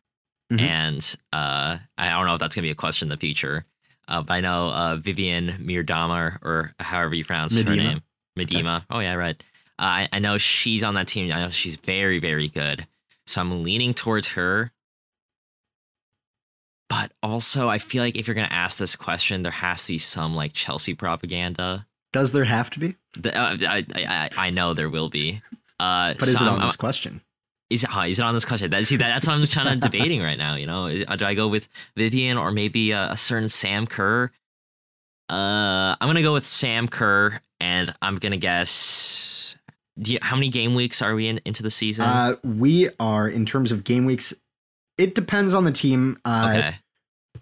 Mhm. and uh, I don't know if that's gonna be a question in the future. Uh, but I know uh, Vivian Mirdama or however you pronounce her name, Miedema. Oh yeah, right. Uh, I I know she's on that team. I know she's very very good. So I'm leaning towards her. But also, I feel like if you're gonna ask this question, there has to be some like Chelsea propaganda. Does there have to be? The, uh, I, I I know there will be. Uh, But is so it on I'm- this question? Is it, is it on this question? That, see, that, that's what I'm kind of <laughs> debating right now. You know, do I go with Vivian or maybe a, a certain Sam Kerr? Uh, I'm gonna go with Sam Kerr, and I'm gonna guess. Do you, how many game weeks are we in into the season? Uh, we are in terms of game weeks. It depends on the team. Uh, Okay.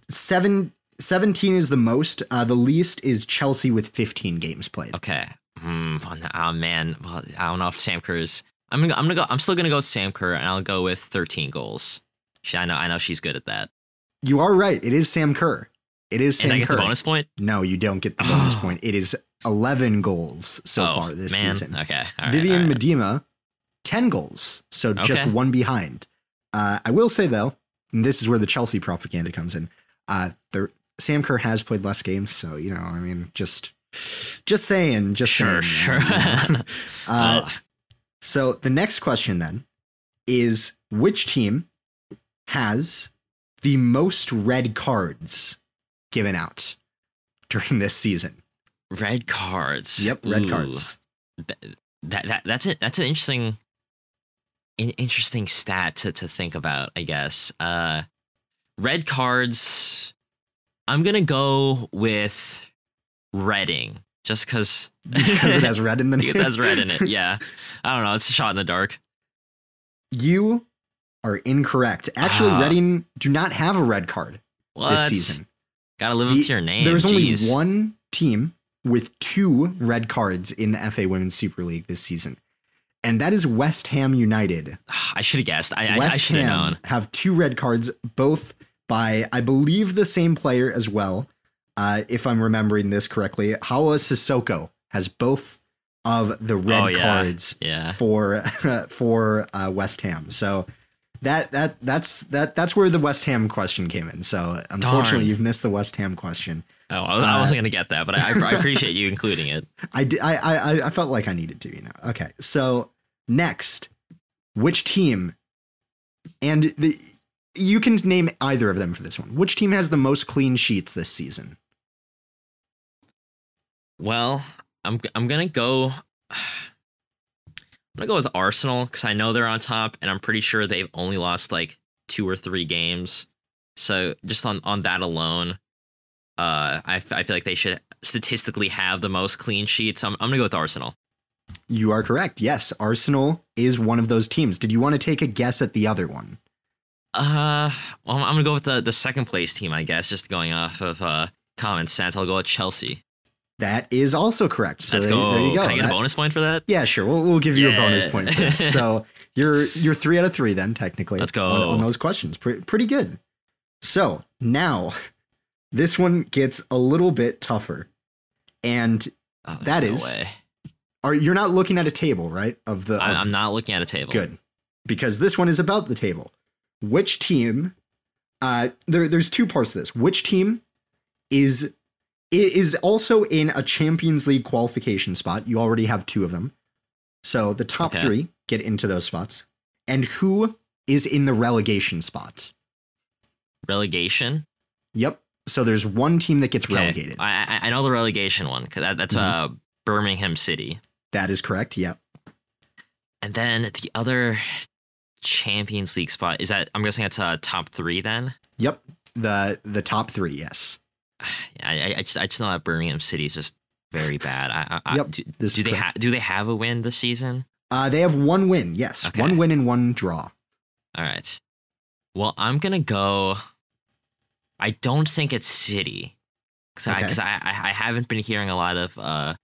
seven, 17 is the most. Uh, the least is Chelsea with 15 games played. Okay. Hmm. oh man. Well, I don't know if Sam Kerr's. I'm gonna. I'm gonna go. I'm still gonna go with Sam Kerr, and I'll go with 13 goals. She, I know. I know she's good at that. You are right. It is Sam Kerr. It is Sam and I get Kerr. the bonus point. No, you don't get the bonus <sighs> point. It is 11 goals so oh, far this man. season. Okay. All right, Vivian right. Miedema, 10 goals. So just one behind. Uh, I will say, though, and this is where the Chelsea propaganda comes in. Uh, the, Sam Kerr has played less games. So, you know, I mean, just. Just saying, just Sure, saying. sure. <laughs> <laughs> uh, so the next question then is which team has the most red cards given out during this season? red cards. Yep, red Ooh. cards. That, that that that's it. That's an interesting, an interesting stat to to think about. I guess. Uh, red cards. I'm gonna go with Reading, just because <laughs> Because it has red in the name. <laughs> it has red in it. <laughs> Yeah, I don't know. It's a shot in the dark. You are incorrect. Actually. Reading do not have a red card What? this season. Gotta live up to your name. There's only one team with two red cards in the FA Women's Super League this season, and that is West Ham United. <sighs> I should have guessed. I, I, I West should have Ham known. have two red cards, both by I believe the same player as well. Uh, if I'm remembering this correctly, Hawa Sissoko has both of the red Oh, yeah. cards Yeah. for <laughs> for uh, West Ham. So that that that's that that's where the West Ham question came in. So unfortunately, Darn. you've missed the West Ham question. Oh, I, was- I Uh, wasn't gonna get that, but I, I <laughs> appreciate you including it. I did, I, I I felt like I needed to, you know. Okay, so next, which team? And the you can name either of them for this one. Which team has the most clean sheets this season? Well, I'm I'm gonna go. <sighs> I'm gonna go with Arsenal because I know they're on top, and I'm pretty sure they've only lost like two or three games. So just on on that alone, uh, I, f- I feel like they should statistically have the most clean sheets. I'm I'm gonna go with Arsenal. You are correct. Yes, Arsenal is one of those teams. Did you want to take a guess at the other one? Uh, well, I'm gonna go with the the second place team, I guess. Just going off of uh common sense, I'll go with Chelsea. That is also correct. So Let's there, go. there you go. Can I get That- a bonus point for that? Yeah, sure. We'll, we'll give you a bonus point for that. So <laughs> you're you're three out of three then, technically. Let's go. on, on those questions. Pretty pretty good. So now, this one gets a little bit tougher, and Oh, That no is- way. are you're not looking at a table, right? Of the I, of- I'm not looking at a table. good because this one is about the table. Which team? Uh, there there's two parts to this. Which team is i- is also in a Champions League qualification spot? You already have two of them. So the top Okay. three get into those spots, and who is in the relegation spot? Relegation. Yep. So there's one team that gets Okay. relegated. I, I know the relegation one because that, that's Mhm. uh Birmingham City, that is correct. Yep. and then the other Champions League spot is that I'm guessing that's uh top three. Then Yep. The the top three. Yes. <sighs> I I, I just I just know that Birmingham City is just very bad. I, I, Yep, do, this do they have do they have a win this season? Uh, they have one win. Yes, Okay. one win and one draw. All right. Well, I'm gonna go. I don't think it's City, because I Okay. I, I I haven't been hearing a lot of uh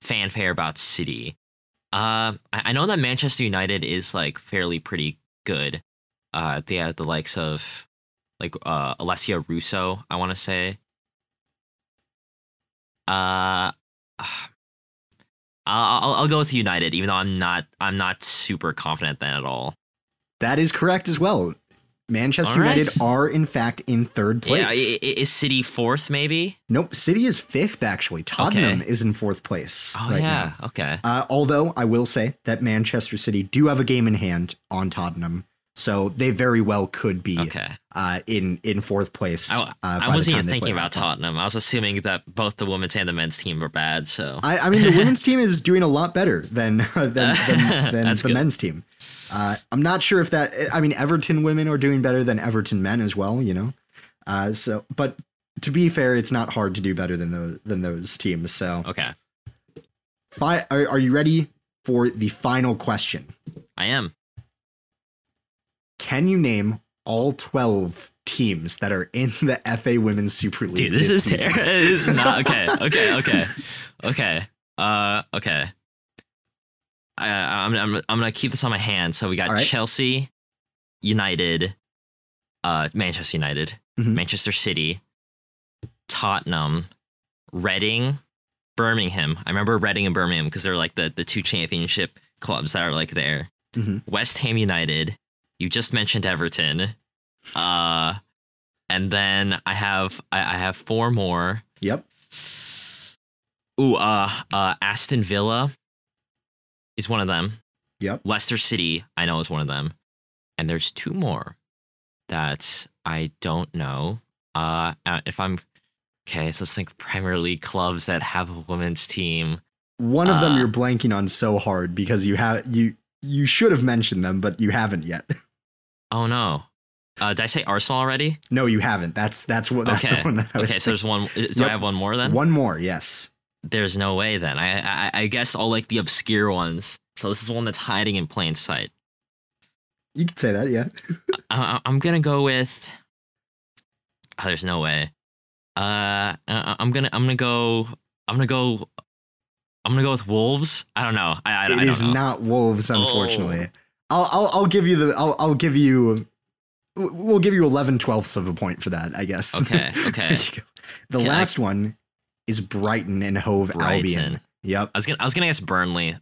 fanfare about City. Uh, I, I know that Manchester United is like fairly pretty good. Uh, they have the likes of like uh Alessia Russo. I want to say. Uh. <sighs> I'll, I'll I'll go with United, even though I'm not I'm not super confident then at all. That is correct as well. Manchester right. United are in fact in third place. Yeah, is City fourth maybe? nope, City is fifth actually. Tottenham is in fourth place. Oh right yeah, now. okay. Uh, although I will say that Manchester City do have a game in hand on Tottenham, so they very well could be Okay. uh, in in fourth place. I, uh, I the wasn't even thinking about. Tottenham. I was assuming that both the women's and the men's team were bad. So I, I mean, the <laughs> women's team is doing a lot better than <laughs> than than, <laughs> than the good. men's team. Uh, I'm not sure if that. I mean, Everton women are doing better than Everton men as well. You know, uh, so but to be fair, it's not hard to do better than those than those teams. So, okay, fi- are, are you ready for the final question? I am. Can you name all 12 teams that are in the FA Women's Super League. Dude, this, is terrible. <laughs> this is not okay. Okay, <laughs> okay, okay. Uh, okay. I, I'm, I'm, I'm gonna keep this on my hand. So we got right. Chelsea, United, uh, Manchester United, Mhm. Manchester City, Tottenham, Reading, Birmingham. I remember Reading and Birmingham because they're like the the two championship clubs that are like there. Mhm. West Ham United. You just mentioned Everton. Uh, and then I have I, I have four more. Yep. Ooh, uh, uh, Aston Villa is one of them. Yep. Leicester City, I know is one of them. And there's two more that I don't know. Uh, uh, if I'm okay, so let's think Premier League clubs that have a women's team. One of them Uh, you're blanking on so hard because you have you you should have mentioned them, but you haven't yet. <laughs> Oh no, uh, did I say Arsenal already? no, you haven't. That's that's what that's okay, the one that I was okay. So there's one. Do I have one more then? One more, yes. There's no way then. I, I I guess all like the obscure ones. So this is one that's hiding in plain sight. You could say that, yeah. <laughs> I, I- I'm gonna go with. Oh, there's no way. Uh, I- I'm gonna I'm gonna go I'm gonna go I'm gonna go with Wolves. I don't know. I I, I It don't is not wolves, Oh. I'll, I'll I'll give you the I'll I'll give you we'll give you 11 twelfths of a point for that, I guess. Okay, <laughs> okay. There you go. the I- last one is Brighton and Hove Brighton. Albion. Yep. I was gonna I was gonna guess Burnley.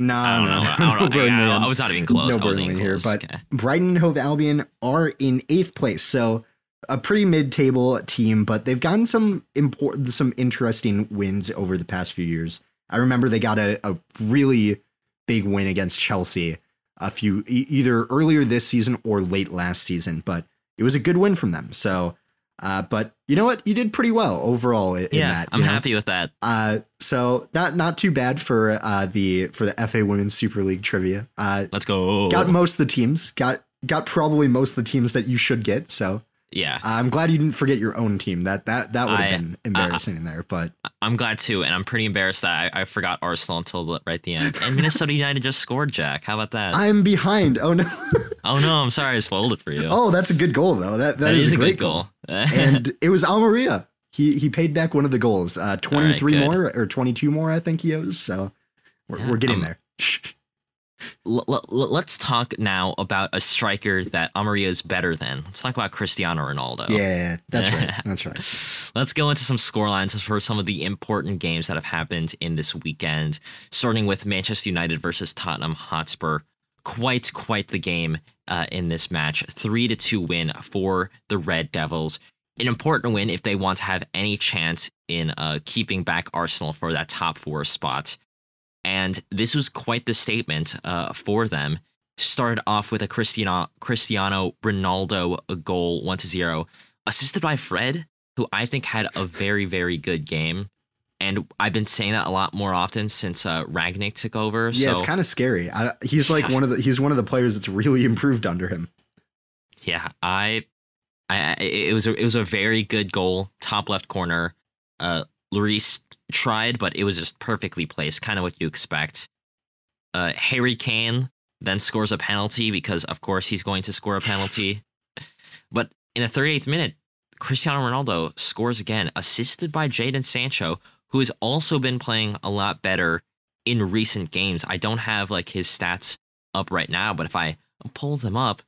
No, I don't no, know. no, I don't know. Burnley I, I was not even close. No I Burnley here, close. but- okay. Brighton and Hove Albion are in eighth place, so a pretty mid-table team, but they've gotten some important, some interesting wins over the past few years. I remember they got a, a really big win against Chelsea a few e- either earlier this season or late last season, but it was a good win from them. So, uh, but you know what, you did pretty well overall in, in yeah, that. I'm know? happy with that. Uh, so not not too bad for uh, the for the FA Women's Super League trivia. Uh, Let's go. got most of the teams. Got got probably most of the teams that you should get. So yeah, uh, I'm glad you didn't forget your own team. That that that would have I- been embarrassing in there. But I'm glad too, and I'm pretty embarrassed that I, I forgot Arsenal until the, right the end. And Minnesota United just scored, Jack. How about that? I'm behind. Oh no. <laughs> oh no, I'm sorry, I spoiled it for you. oh, that's a good goal though. That that is, is, a great good goal. <laughs> and it was Amarilla. He he paid back one of the goals. Uh, 23 good. more or 22 more, I think he owes. So we're, Yeah, we're getting um, there. <laughs> L- l- let's talk now about a striker that Amarilla is better than. Let's talk about Cristiano Ronaldo. yeah, that's right. <laughs> That's right. Let's go into some scorelines for some of the important games that have happened in this weekend, starting with Manchester United versus Tottenham Hotspur. Quite, quite the game uh, in this match. Three to two win for the Red Devils. An important win if they want to have any chance in uh, keeping back Arsenal for that top four spot. And this was quite the statement uh, for them. Started off with a Cristiano Cristiano Ronaldo goal, one to zero, assisted by Fred, who I think had a very, very good game. And I've been saying that a lot more often since uh, Rangnick took over. Yeah, so it's kind of scary. I, he's like Yeah. one of the he's one of the players that's really improved under him. yeah, I, I, it was a, it was a very good goal, top left corner. Uh, Lloris tried, but it was just perfectly placed, kind of what you expect. Uh, Harry Kane then scores a penalty because, of course, he's going to score a penalty. <laughs> but in the 38th minute, Cristiano Ronaldo scores again, assisted by Jadon Sancho, who has also been playing a lot better in recent games. I don't have like his stats up right now, but if I pull them up,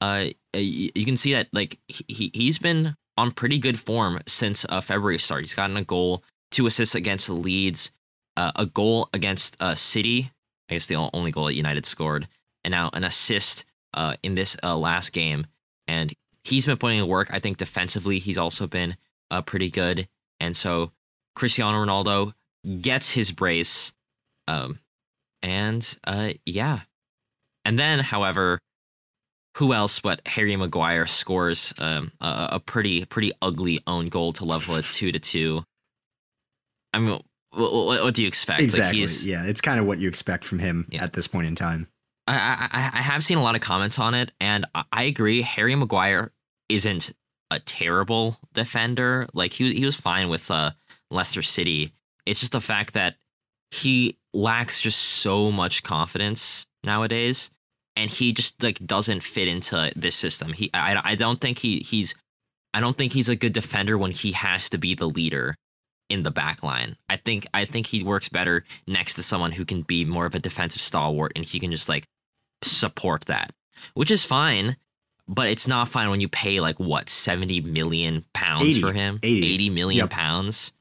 uh, you can see that like he he's been on pretty good form since uh, February start. He's gotten a goal, two assists against Leeds, uh, a goal against uh, City. I guess the only goal that United scored, and now an assist uh, in this uh, last game. And he's been putting in work. I think defensively, he's also been uh, pretty good. And so Cristiano Ronaldo gets his brace. Um, and uh, yeah. And then, however, who else but Harry Maguire scores um, a, a pretty pretty ugly own goal to level it two to two. I mean, what, what do you expect? Exactly. he's- yeah, it's kind of what you expect from him Yeah. at this point in time. I, I I have seen a lot of comments on it, and I- I agree. Harry Maguire isn't a terrible defender. Like he he was fine with uh, Leicester City. It's just the fact that he lacks just so much confidence nowadays, and he just like doesn't fit into this system. He I, I don't think he he's I don't think he's a good defender when he has to be the leader in the back line. I think I think he works better next to someone who can be more of a defensive stalwart and he can just like support that. Which is fine, but it's not fine when you pay like what, 70 million pounds 80, for him? 80. 80 million Yep. pounds.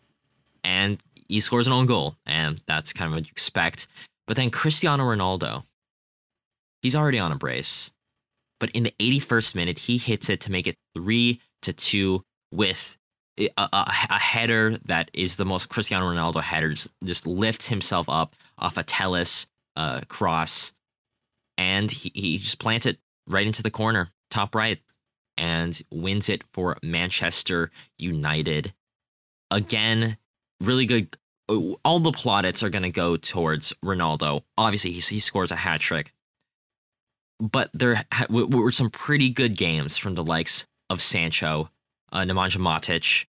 And he scores an own goal, and that's kind of what you expect. But then Cristiano Ronaldo, he's already on a brace. But in the 81st minute, he hits it to make it three to two with a, a, a header that is the most Cristiano Ronaldo headers. Just lifts himself up off a Telles uh, cross, and he, he just plants it right into the corner, top right, and wins it for Manchester United. Again, really good. All the plaudits are going to go towards Ronaldo. Obviously, he, he scores a hat trick. But there were some pretty good games from the likes of Sancho, uh, Nemanja Matic,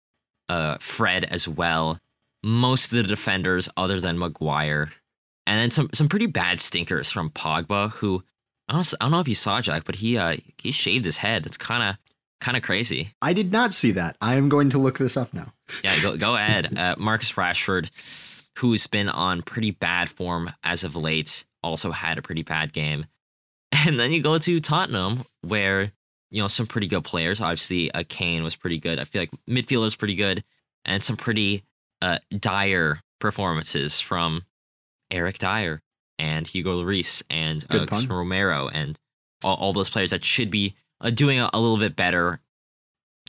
uh, Fred as well. Most of the defenders, other than Maguire, and then some some pretty bad stinkers from Pogba, who I don't, I don't know if you saw Jack, but he uh, he shaved his head. It's kind of kind of crazy. I did not see that. I am going to look this up now. <laughs> Yeah, go go ahead. Uh, Marcus Rashford, who's been on pretty bad form as of late, also had a pretty bad game. <laughs> And then you go to Tottenham, where you know some pretty good players. Obviously, uh, Kane was pretty good. I feel like midfield is pretty good, and some pretty uh, dire performances from Eric Dier and Hugo Lloris and uh, Good pun. Cristiano Romero and all, all those players that should be uh, doing a, a little bit better.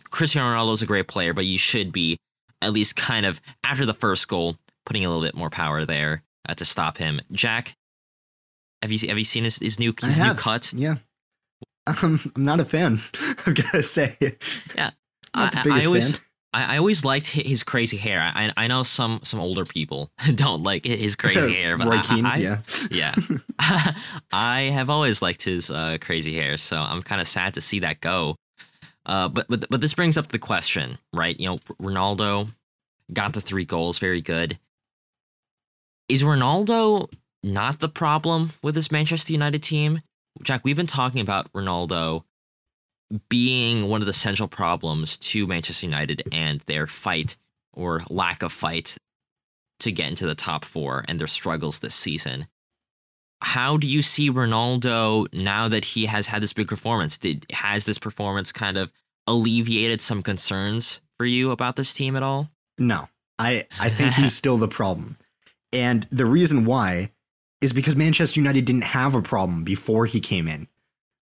Cristiano Ronaldo is a great player, but you should be at least kind of after the first goal putting a little bit more power there uh, to stop him. Jack, have you have you seen his, his new his new cut? Yeah. Um, I'm not a fan. <laughs> I've got to say. Yeah. Not the I- I always- fan. I, I always liked his crazy hair. I I know some some older people <laughs> don't like his crazy <laughs> hair, but Roy I- Keane, I, yeah. yeah. I have always liked his uh, crazy hair, so I'm kind of sad to see that go. Uh, but but but this brings up the question, right? You know, Ronaldo got the three goals, very good. Is Ronaldo not the problem with this Manchester United team? Jack, we've been talking about Ronaldo being one of the central problems to Manchester United and their fight or lack of fight to get into the top four and their struggles this season. How do you see Ronaldo now that he has had this big performance? Did has this performance kind of alleviated some concerns for you about this team at all? No, I, I think he's <laughs> still the problem. And the reason why is because Manchester United didn't have a problem before he came in.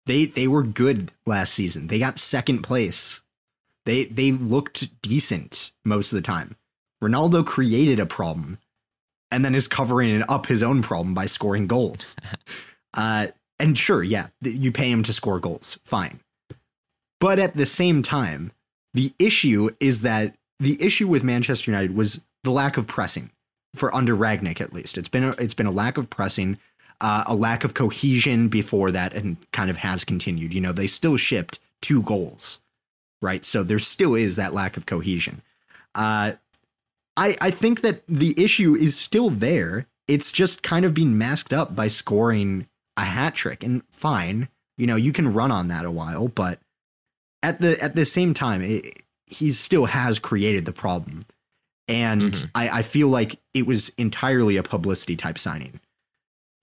They they were good last season. They got second place. They they looked decent most of the time. Ronaldo created a problem and then is covering it up his own problem by scoring goals. <laughs> uh, and sure, yeah, you pay him to score goals. Fine. But at the same time, the issue is that the issue with Manchester United was the lack of pressing for under Rangnick at least. It's been a, it's been a lack of pressing, uh, a lack of cohesion before that, and kind of has continued. You know, they still shipped two goals, right? So there still is that lack of cohesion. Uh, I I think that the issue is still there. It's just kind of being masked up by scoring a hat trick, and fine, you know, you can run on that a while, but at the at the same time, it, he still has created the problem. And Mhm. I, I feel like it was entirely a publicity type signing.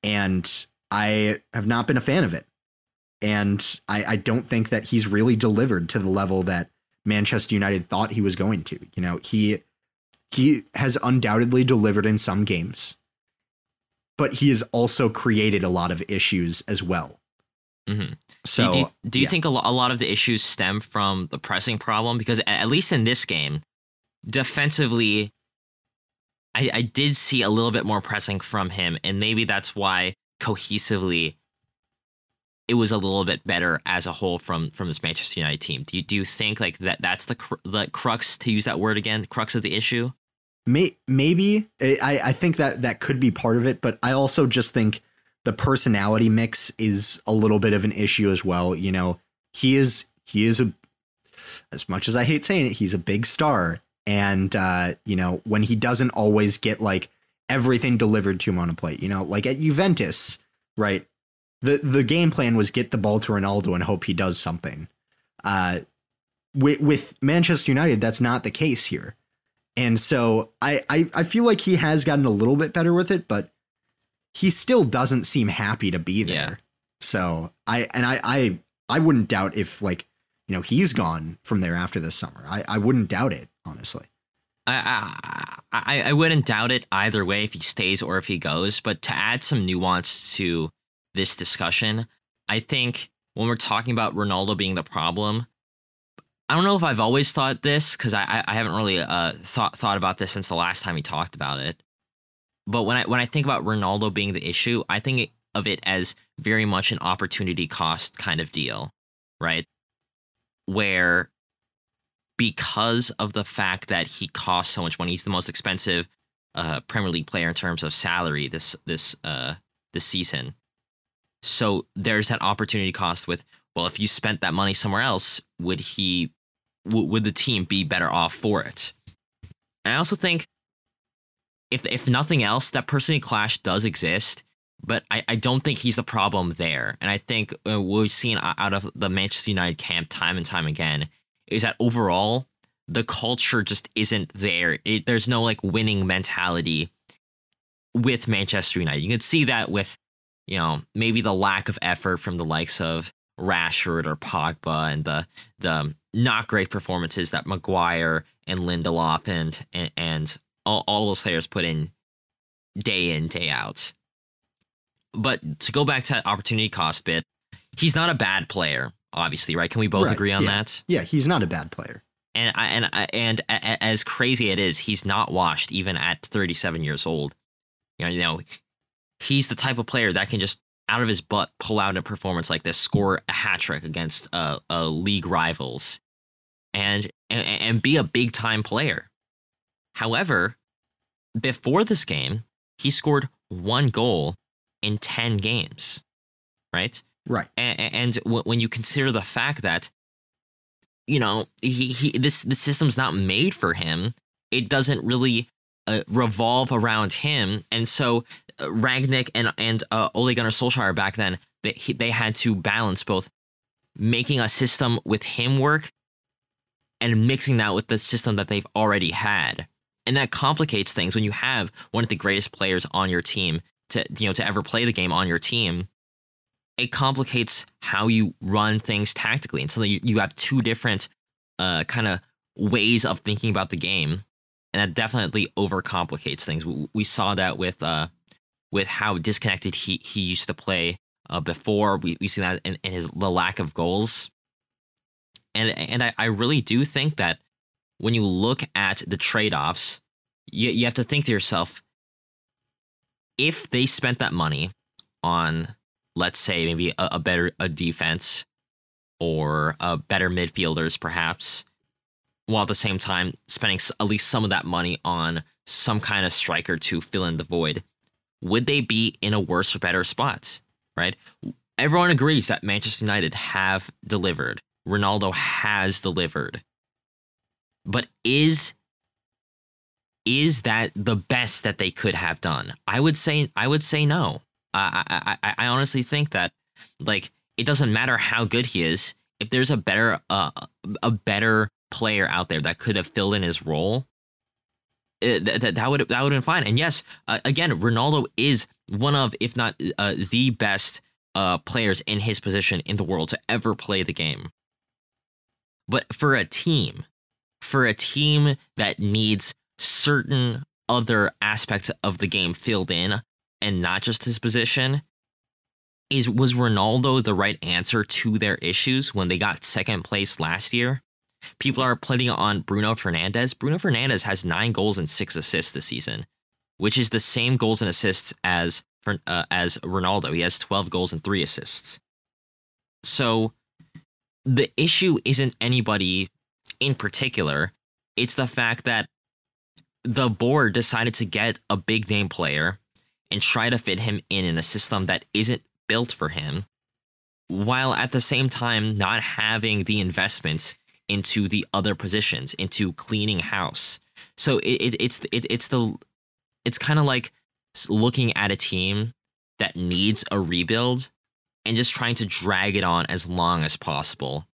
And I have not been a fan of it. And I, I don't think that he's really delivered to the level that Manchester United thought he was going to. You know, he he has undoubtedly delivered in some games, but he has also created a lot of issues as well. Mhm. So do you, do you yeah. think a, lot of the issues stem from the pressing problem? Because at least in this game, defensively, I, I did see a little bit more pressing from him, and maybe that's why cohesively it was a little bit better as a whole from from this Manchester United team. Do you do you think like that that's the cr- the crux to use that word again, the crux of the issue? May, maybe I, I think that that could be part of it, but I also just think the personality mix is a little bit of an issue as well. You know, he is he is a as much as I hate saying it, he's a big star, and uh, you know when he doesn't always get like everything delivered to him on a plate. You know, like at Juventus, right? the the game plan was get the ball to Ronaldo and hope he does something. Uh, with with Manchester United, that's not the case here, and so I, I I feel like he has gotten a little bit better with it, but he still doesn't seem happy to be there. Yeah. So I and I I I wouldn't doubt if like you know he's gone from there after this summer. I I wouldn't doubt it honestly. I, I I wouldn't doubt it either way if he stays or if he goes. But to add some nuance to this discussion, I think when we're talking about Ronaldo being the problem, I don't know if I've always thought this because I I haven't really uh thought thought about this since the last time he talked about it. But when I when I think about Ronaldo being the issue, I think of it as very much an opportunity cost kind of deal, right? Where because of the fact that he costs so much money, he's the most expensive uh, Premier League player in terms of salary this this uh, this season. So there's that opportunity cost with well, if you spent that money somewhere else, would he w- would the team be better off for it? And I also think if if nothing else, that personality clash does exist, but I, I don't think he's the problem there. And I think uh, we've seen out of the Manchester United camp time and time again is that overall the culture just isn't there. It, there's no like winning mentality with Manchester United. You can see that with you know maybe the lack of effort from the likes of Rashford or Pogba and the the not great performances that Maguire and Lindelof and and, and all, all those players put in day in day out. But to go back to that opportunity cost bit, he's not a bad player, obviously, right? Can we both Right, agree on yeah. that? Yeah, he's not a bad player. And I, and I- and as crazy it is, he's not washed even at 37 years old. You know, you know, he's the type of player that can just out of his butt pull out a performance like this, score a hat trick against uh, uh, league rivals, and, and and be a big time player. However, before this game, he scored one goal in 10 games, right? Right. and, and when you consider the fact that you know he, he this the system's not made for him it doesn't really uh, revolve around him. And so uh, Rangnick and and uh, Ole Gunnar Solskjaer back then they they had to balance both making a system with him work and mixing that with the system that they've already had. And that complicates things when you have one of the greatest players on your team to you know to ever play the game on your team it complicates how you run things tactically. And so you, you have two different uh, kind of ways of thinking about the game. And that definitely overcomplicates things. We, we saw that with uh, with how disconnected he, he used to play uh, before. We, we see that in, in his the lack of goals. And and I, I really do think that when you look at the trade-offs, you, you have to think to yourself, if they spent that money on let's say maybe a, a better a defense or a better midfielders perhaps while at the same time spending at least some of that money on some kind of striker to fill in the void. Would they be in a worse or better spot right? Everyone agrees that manchester united have delivered. Ronaldo has delivered. But is is that the best that they could have done? I would say i would say no I, I, I honestly think that like it doesn't matter how good he is if there's a better uh, a better player out there that could have filled in his role it, that, that that would that would have been fine. And yes uh, again Ronaldo is one of if not uh, the best uh, players in his position in the world to ever play the game. But for a team for a team that needs certain other aspects of the game filled in and not just his position is was Ronaldo the right answer to their issues when they got second place last year? People are putting on Bruno Fernandes. Bruno Fernandes has nine goals and six assists this season, which is the same goals and assists as uh, as Ronaldo. He has twelve goals and three assists. So the issue isn't anybody in particular. It's the fact that the board decided to get a big name player and try to fit him in in a system that isn't built for him, while at the same time not having the investments into the other positions, into cleaning house. So it, it it's it, it's the it's kind of like looking at a team that needs a rebuild and just trying to drag it on as long as possible.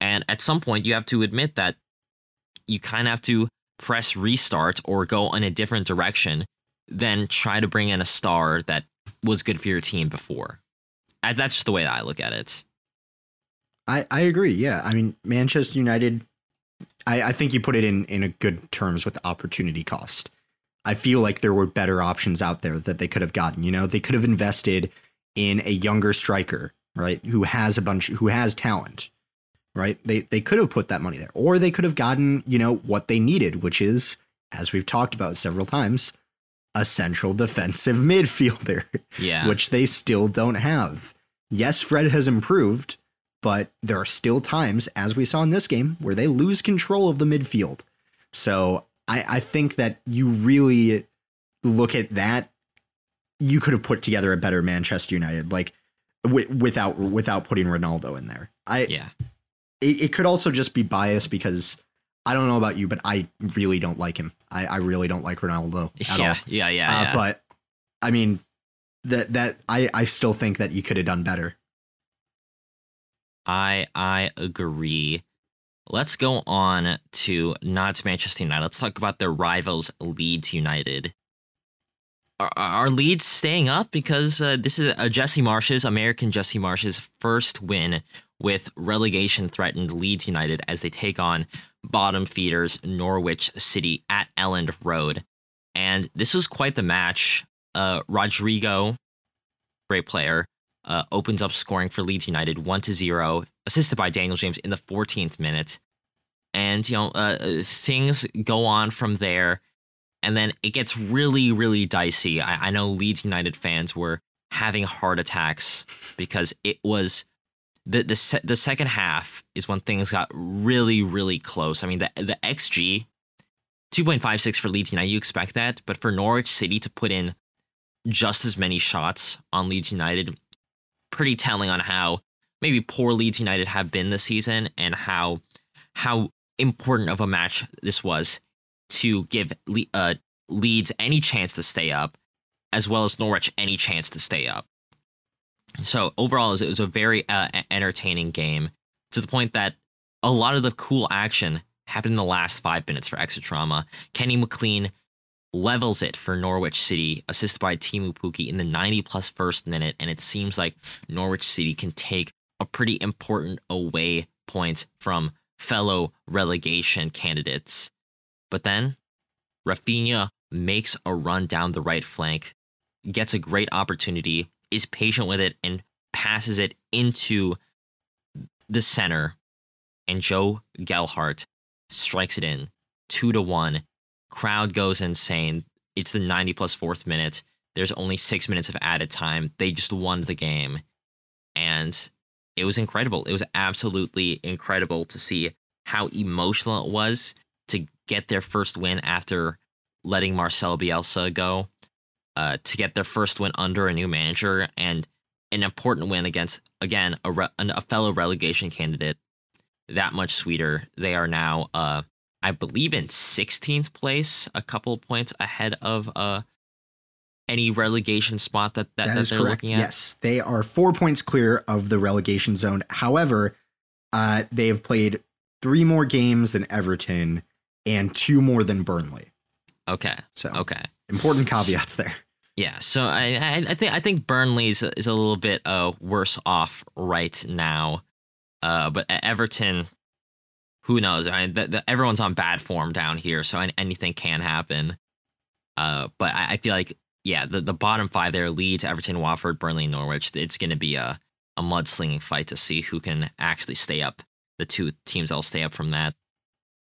And at some point, you have to admit that you kind of have to press restart or go in a different direction than try to bring in a star that was good for your team before. That's just the way that I look at it. I, I agree. Yeah. I mean, Manchester United, I, I think you put it in, in a good terms with opportunity cost. I feel like there were better options out there that they could have gotten. You know, they could have invested in a younger striker, right? Who has a bunch, who has talent, right? They they could have put that money there, or they could have gotten, you know, what they needed, which is, as we've talked about several times, a central defensive <laughs> midfielder. Yeah, which they still don't have. Yes, Fred has improved, but there are still times, as we saw in this game, where they lose control of the midfield. So I, I think that you really look at that. You could have put together a better Manchester United, like w- without without putting Ronaldo in there. I yeah. It, it could also just be biased because I don't know about you, but I really don't like him. I, I really don't like Ronaldo at yeah, all. Yeah, yeah, Uh, yeah. But I mean, that that I I still think that you could have done better. I I agree. Let's go on to not Manchester United. Let's talk about their rivals, Leeds United. Are, are Leeds staying up because uh, this is a Jesse Marsch's American Jesse Marsch's first win with relegation threatened Leeds United as they take on bottom feeders Norwich City at Elland Road. And this was quite the match. Uh, Rodrigo, great player, uh, opens up scoring for Leeds United, one to zero, assisted by Daniel James in the 14th minute. And you know, uh, things go on from there, and then it gets really, really dicey. I, I know Leeds United fans were having heart attacks because it was the the se- the second half is when things got really, really close. I mean, the the xG. 2.56 for Leeds United, you expect that, but for Norwich City to put in just as many shots on Leeds United pretty telling on how maybe poor Leeds United have been this season and how how important of a match this was to give Le- uh, Leeds any chance to stay up, as well as Norwich any chance to stay up. So overall, it was, a very uh, entertaining game to the point that a lot of the cool action happened in the last five minutes for extra trauma. Kenny McLean levels it for Norwich City, assisted by Teemu Pukki in the 90 plus first minute, and it seems like Norwich City can take a pretty important away point from fellow relegation candidates. But then Raphinha makes a run down the right flank, gets a great opportunity, is patient with it, and passes it into the center. And Joe Gelhardt strikes it in two to one crowd goes insane. It's the 90 plus fourth minute. There's only six minutes of added time. They just won the game. And it was incredible. It was absolutely incredible to see how emotional it was to get their first win after letting Marcel Bielsa go, uh, to get their first win under a new manager, and an important win against, again, a, re- a fellow relegation candidate. That much sweeter. They are now uh, I believe in 16th place, a couple of points ahead of uh any relegation spot that that, that they're correct. looking at. Yes, they are four points clear of the relegation zone. However, uh, they have played three more games than Everton and two more than Burnley. Okay. So Okay. important caveats there. Yeah. So I I, I think I think Burnley's is a little bit uh worse off right now. Uh, but Everton, who knows? I the, the, everyone's on bad form down here, so anything can happen. Uh, but I, I feel like yeah, the, the bottom five there: Leeds, Everton, Watford, Burnley, Norwich. It's going to be a a mudslinging fight to see who can actually stay up. The two teams that'll stay up from that.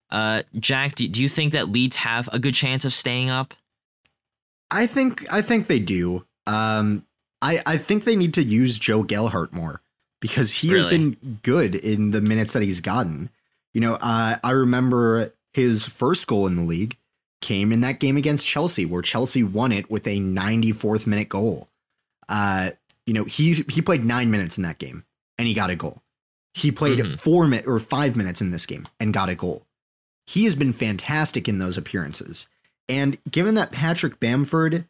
Uh, Jack, do, do you think that Leeds have a good chance of staying up? I think I think they do. Um, I I think they need to use Joe Gelhardt more because he has been good in the minutes that he's gotten. You know, uh, I remember his first goal in the league came in that game against Chelsea, where Chelsea won it with a 94th minute goal. Uh, you know, he he played nine minutes in that game and he got a goal. He played Mhm. four minutes or five minutes in this game and got a goal. He has been fantastic in those appearances. And given that Patrick Bamford,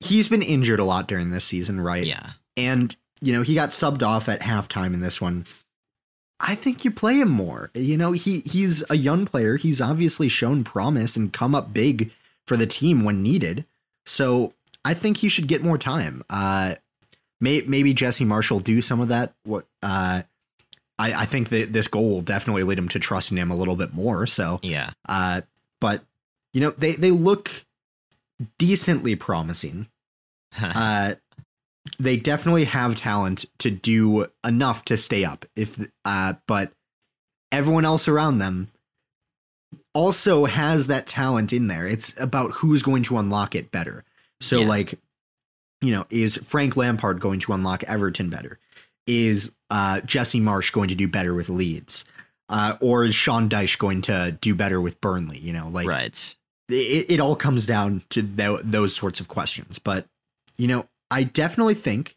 he's been injured a lot during this season, right? Yeah. And you know, he got subbed off at halftime in this one. I think you play him more. You know, he he's a young player. He's obviously shown promise and come up big for the team when needed. So I think he should get more time. Uh, may, maybe Jesse Marshall do some of that. What uh, I, I think that this goal will definitely lead him to trusting him a little bit more. So Yeah. uh, but you know they they look decently promising. <laughs> Uh, they definitely have talent to do enough to stay up. If uh, but everyone else around them also has that talent in there. It's about who's going to unlock it better. So Yeah. like, you know, is Frank Lampard going to unlock Everton better? Is uh, Jesse Marsch going to do better with Leeds? Uh, or is Sean Dyche going to do better with Burnley? You know, like right. It, it all comes down to tho- those sorts of questions. But, you know, I definitely think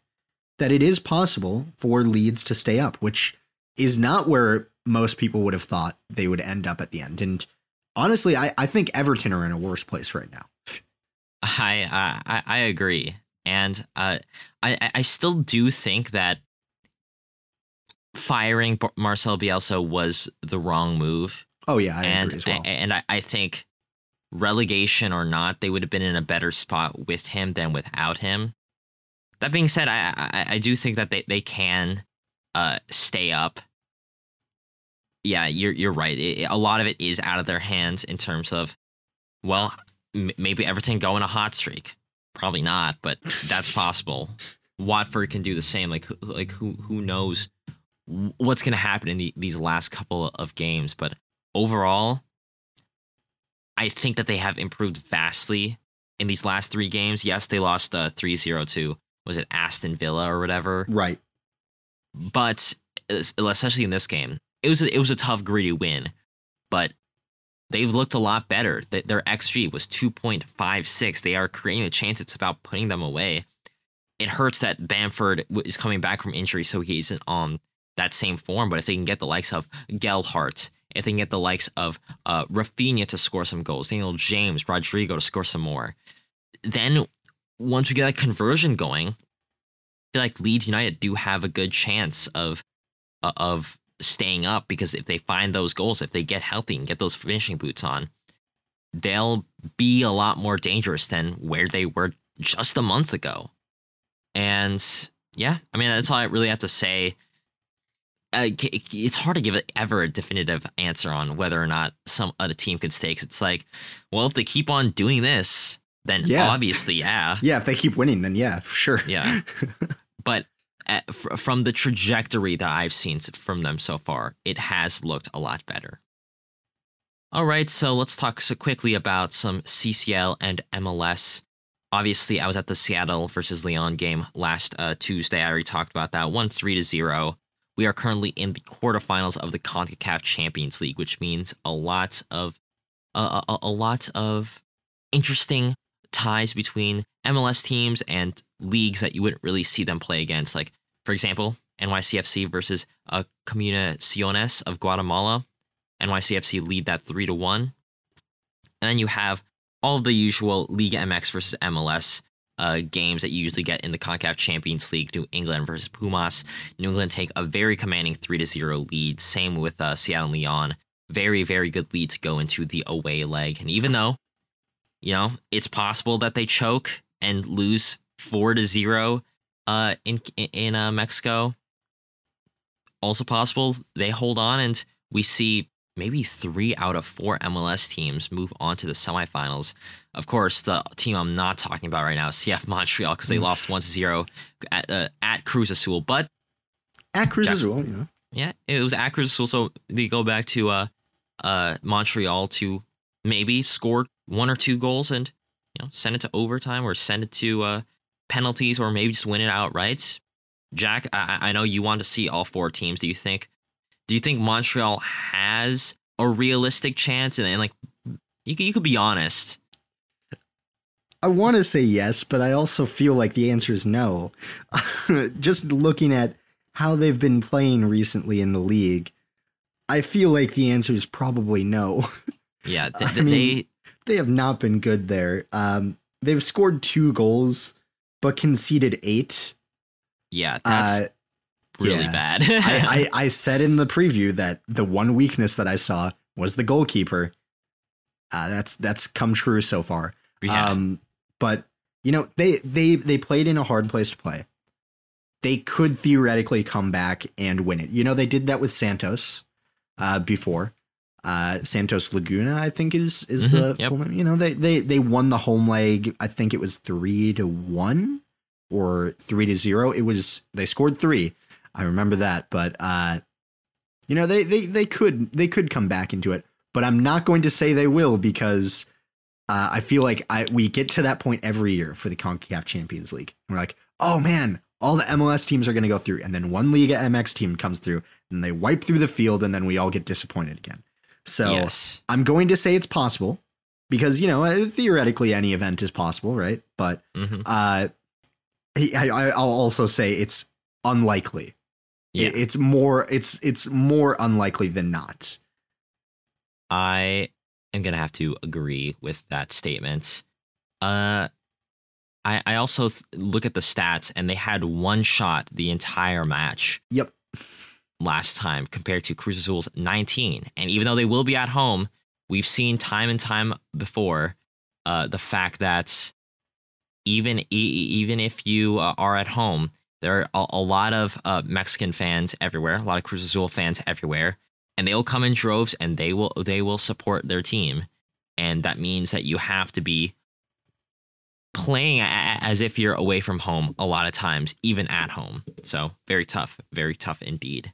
that it is possible for Leeds to stay up, which is not where most people would have thought they would end up at the end. And honestly, I, I think Everton are in a worse place right now. I I I agree, and uh, I I- still do think that firing Marcel Bielsa was the wrong move, Oh, yeah, I and agree as well. and I, I think relegation or not, they would have been in a better spot with him than without him. That being said, I I, I do think that they, they can uh, stay up. Yeah, you're you're right. It, a lot of it is out of their hands in terms of, well, m- maybe Everton go in a hot streak. Probably not, but that's possible. Watford can do the same. Like like who who knows what's going to happen in the, these last couple of games? But overall, I think that they have improved vastly in these last three games. Yes, they lost uh, 3-0 to was it Aston Villa or whatever, right. but especially in this game, it was a, it was a tough, gritty win. But they've looked a lot better. Their xG was two point five six. They are creating a chance. It's about putting them away. It hurts that Bamford is coming back from injury, so he isn't on that same form. But if they can get the likes of Gelhardt, if they can get the likes of uh, Raphinha to score some goals, Daniel James, Rodrigo to score some more, then once we get that conversion going, I feel like Leeds United do have a good chance of uh, of staying up because if they find those goals, if they get healthy and get those finishing boots on, they'll be a lot more dangerous than where they were just a month ago. And yeah, I mean that's all I really have to say. Uh, it's hard to give ever a definitive answer on whether or not some other team could stay. 'cause it's like, well, if they keep on doing this, then Yeah. obviously, yeah, <laughs> Yeah, if they keep winning, then yeah, sure. yeah. <laughs> but at, fr- from the trajectory that I've seen from them so far, it has looked a lot better. All right, so let's talk so quickly about some CCL and MLS. Obviously, I was at the Seattle versus Leon game last uh, Tuesday. I already talked about that. One three to zero. We are currently in the quarterfinals of the Concacaf Champions League, which means a lot of a, a, lot of interesting ties between MLS teams and leagues that you wouldn't really see them play against. Like, for example, NYCFC versus uh, Comunicaciones of Guatemala. NYCFC lead that three to one, and then you have all the usual Liga MX versus MLS uh, games that you usually get in the Concacaf Champions League. New England versus Pumas. New England take a very commanding three to zero lead. Same with uh, Seattle and Leon. Very very good lead to go into the away leg, and even though you know it's possible that they choke and lose four to zero uh, in in uh, Mexico. Also possible they hold on and we see maybe three out of four MLS teams move on to the semifinals. Of course, the team I'm not talking about right now is CF Montreal because they lost one to zero at, uh, at Cruz Azul. But At Cruz Azul, know. yeah, it was at Cruz Azul, so they go back to uh, uh, Montreal to maybe score one or two goals and you know send it to overtime or send it to uh, penalties or maybe just win it outright. Jack, I, I know you want to see all four teams. Do you think? Do you think Montreal has a realistic chance? And, and like, you could, you could be honest. I want to say yes, but I also feel like the answer is no. <laughs> Just looking at how they've been playing recently in the league, I feel like the answer is probably no. <laughs> Yeah, I th- th- mean- they they have not been good there. Um, they've scored two goals, but conceded eight. Yeah, that's Uh, really yeah. bad. I, I, <laughs> I said in the preview that the one weakness that I saw was the goalkeeper. Uh, that's that's come true so far. yeah. Um, but you know they they they played in a hard place to play. They could theoretically come back and win it. You know they did that with Santos uh, before. Uh, Santos Laguna, I think is is the Mhm, yep. full name. You know they they they won the home leg. I think it was three to one or three to zero. It was they scored three. I remember that, but uh, you know they they they could they could come back into it. But I'm not going to say they will because uh, I feel like I we get to that point every year for the Concacaf Champions League. And we're like, oh man, all the MLS teams are going to go through, and then one Liga MX team comes through, and they wipe through the field, and then we all get disappointed again. So yes. I'm going to say it's possible because you know uh, theoretically any event is possible, right? But hmm uh, I, I, I'll also say it's unlikely. Yeah. It's more it's it's more unlikely than not. I am gonna have to agree with that statement. Uh, I I also th- look at the stats, and they had one shot the entire match Yep. last time compared to Cruz Azul's 19. And even though they will be at home, we've seen time and time before uh, the fact that even e- even if you uh, are at home, there are a, a lot of uh, Mexican fans everywhere, a lot of Cruz Azul fans everywhere, and they will come in droves and they will they will support their team, and that means that you have to be playing as if you're away from home a lot of times, even at home. So very tough, very tough indeed.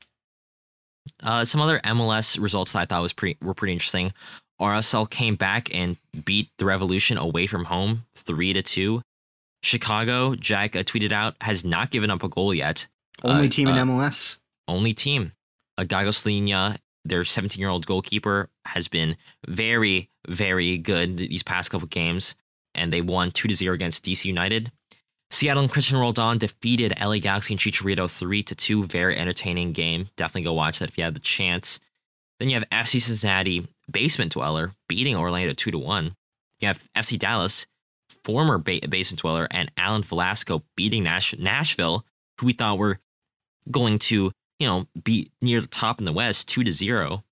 Uh, some other MLS results that I thought was pretty were pretty interesting. RSL came back and beat the Revolution away from home, three to two. Chicago, Jack uh, tweeted out, has not given up a goal yet. Only Uh, team in uh, MLS. only team. Uh, Gaga Slonina, their 17 year old goalkeeper, has been very, very good these past couple games, and they won 2 to 0 against DC United. Seattle and Cristian Roldan defeated LA Galaxy and Chicharito 3 to 2. Very entertaining game. Definitely go watch that if you have the chance. Then you have FC Cincinnati, basement dweller, beating Orlando 2 to 1. You have FC Dallas, former ba- basement dweller, and Alan Velasco beating Nash- Nashville, who we thought were going to, you know, be near the top in the West, two to zero.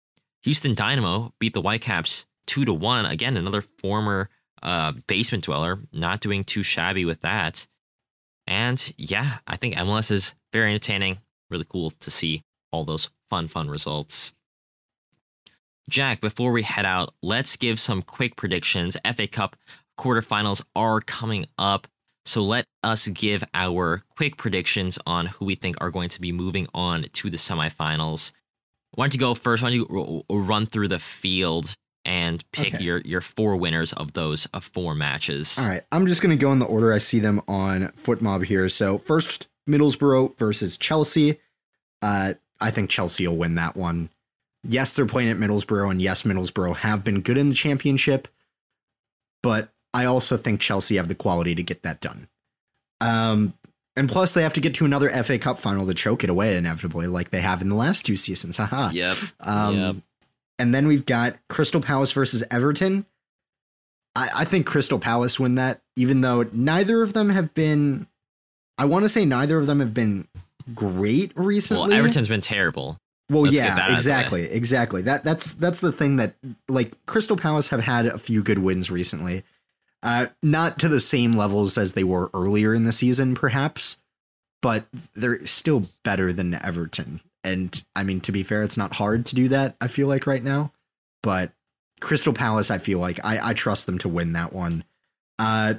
Houston Dynamo beat the Whitecaps two to one. Again, another former uh, basement dweller, not doing too shabby with that. And yeah, I think MLS is very entertaining. Really cool to see all those fun, fun results. Jack, before we head out, let's give some quick predictions. FA Cup quarterfinals are coming up. So let us give our quick predictions on who we think are going to be moving on to the semifinals. Why don't you go first? Why don't you run through the field and pick Okay. your, your four winners of those uh, four matches? All right, I'm just going to go in the order I see them on FotMob here. So first, Middlesbrough versus Chelsea. Uh, I think Chelsea will win that one. Yes, they're playing at Middlesbrough, and yes, Middlesbrough have been good in the championship, but I also think Chelsea have the quality to get that done. Um, and plus, they have to get to another FA Cup final to choke it away inevitably, like they have in the last two seasons. Haha. Yep. Um, Yep. And then we've got Crystal Palace versus Everton. I, I think Crystal Palace win that, even though neither of them have been. I want to say neither of them have been great recently. Well, Everton's been terrible. Well, let's yeah, out of the exactly, exactly. That that's that's the thing that like Crystal Palace have had a few good wins recently. Uh, not to the same levels as they were earlier in the season, perhaps, but they're still better than Everton. And I mean, to be fair, it's not hard to do that. I feel like right now, but Crystal Palace, I feel like I, I trust them to win that one. Uh,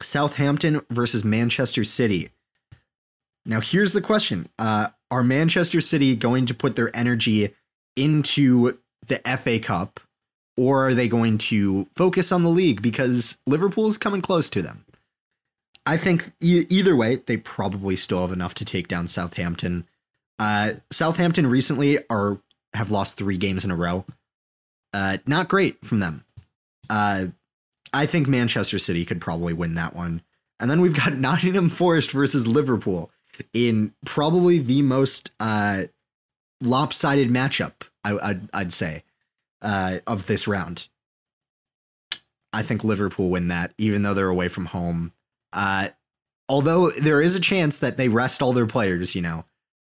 Southampton versus Manchester City. Now, here's the question: uh, Are Manchester City going to put their energy into the FA Cup, or are they going to focus on the league because Liverpool is coming close to them? I think e- either way, they probably still have enough to take down Southampton. Uh, Southampton recently are have lost three games in a row. Uh, not great from them. Uh, I think Manchester City could probably win that one. And then we've got <laughs> Nottingham Forest versus Liverpool in probably the most uh, lopsided matchup, I, I'd say, uh, of this round. I think Liverpool win that, even though they're away from home. Uh, although there is a chance that they rest all their players, you know,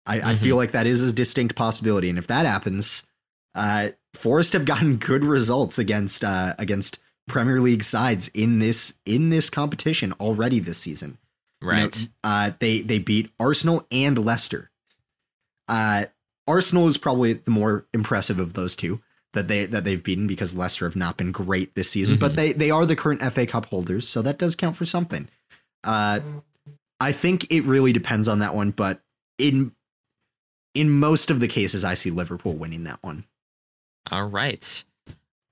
I, mm-hmm. I feel like that is a distinct possibility. And if that happens, uh, Forest have gotten <laughs> good results against uh, against Premier League sides in this in this competition already this season. Right. You know, uh, they they beat Arsenal and Leicester. Uh, Arsenal is probably the more impressive of those two that they that they've beaten because Leicester have not been great this season, mm-hmm. but they they are the current FA Cup holders, so that does count for something. Uh, I think it really depends on that one, but in in most of the cases, I see Liverpool winning that one. All right.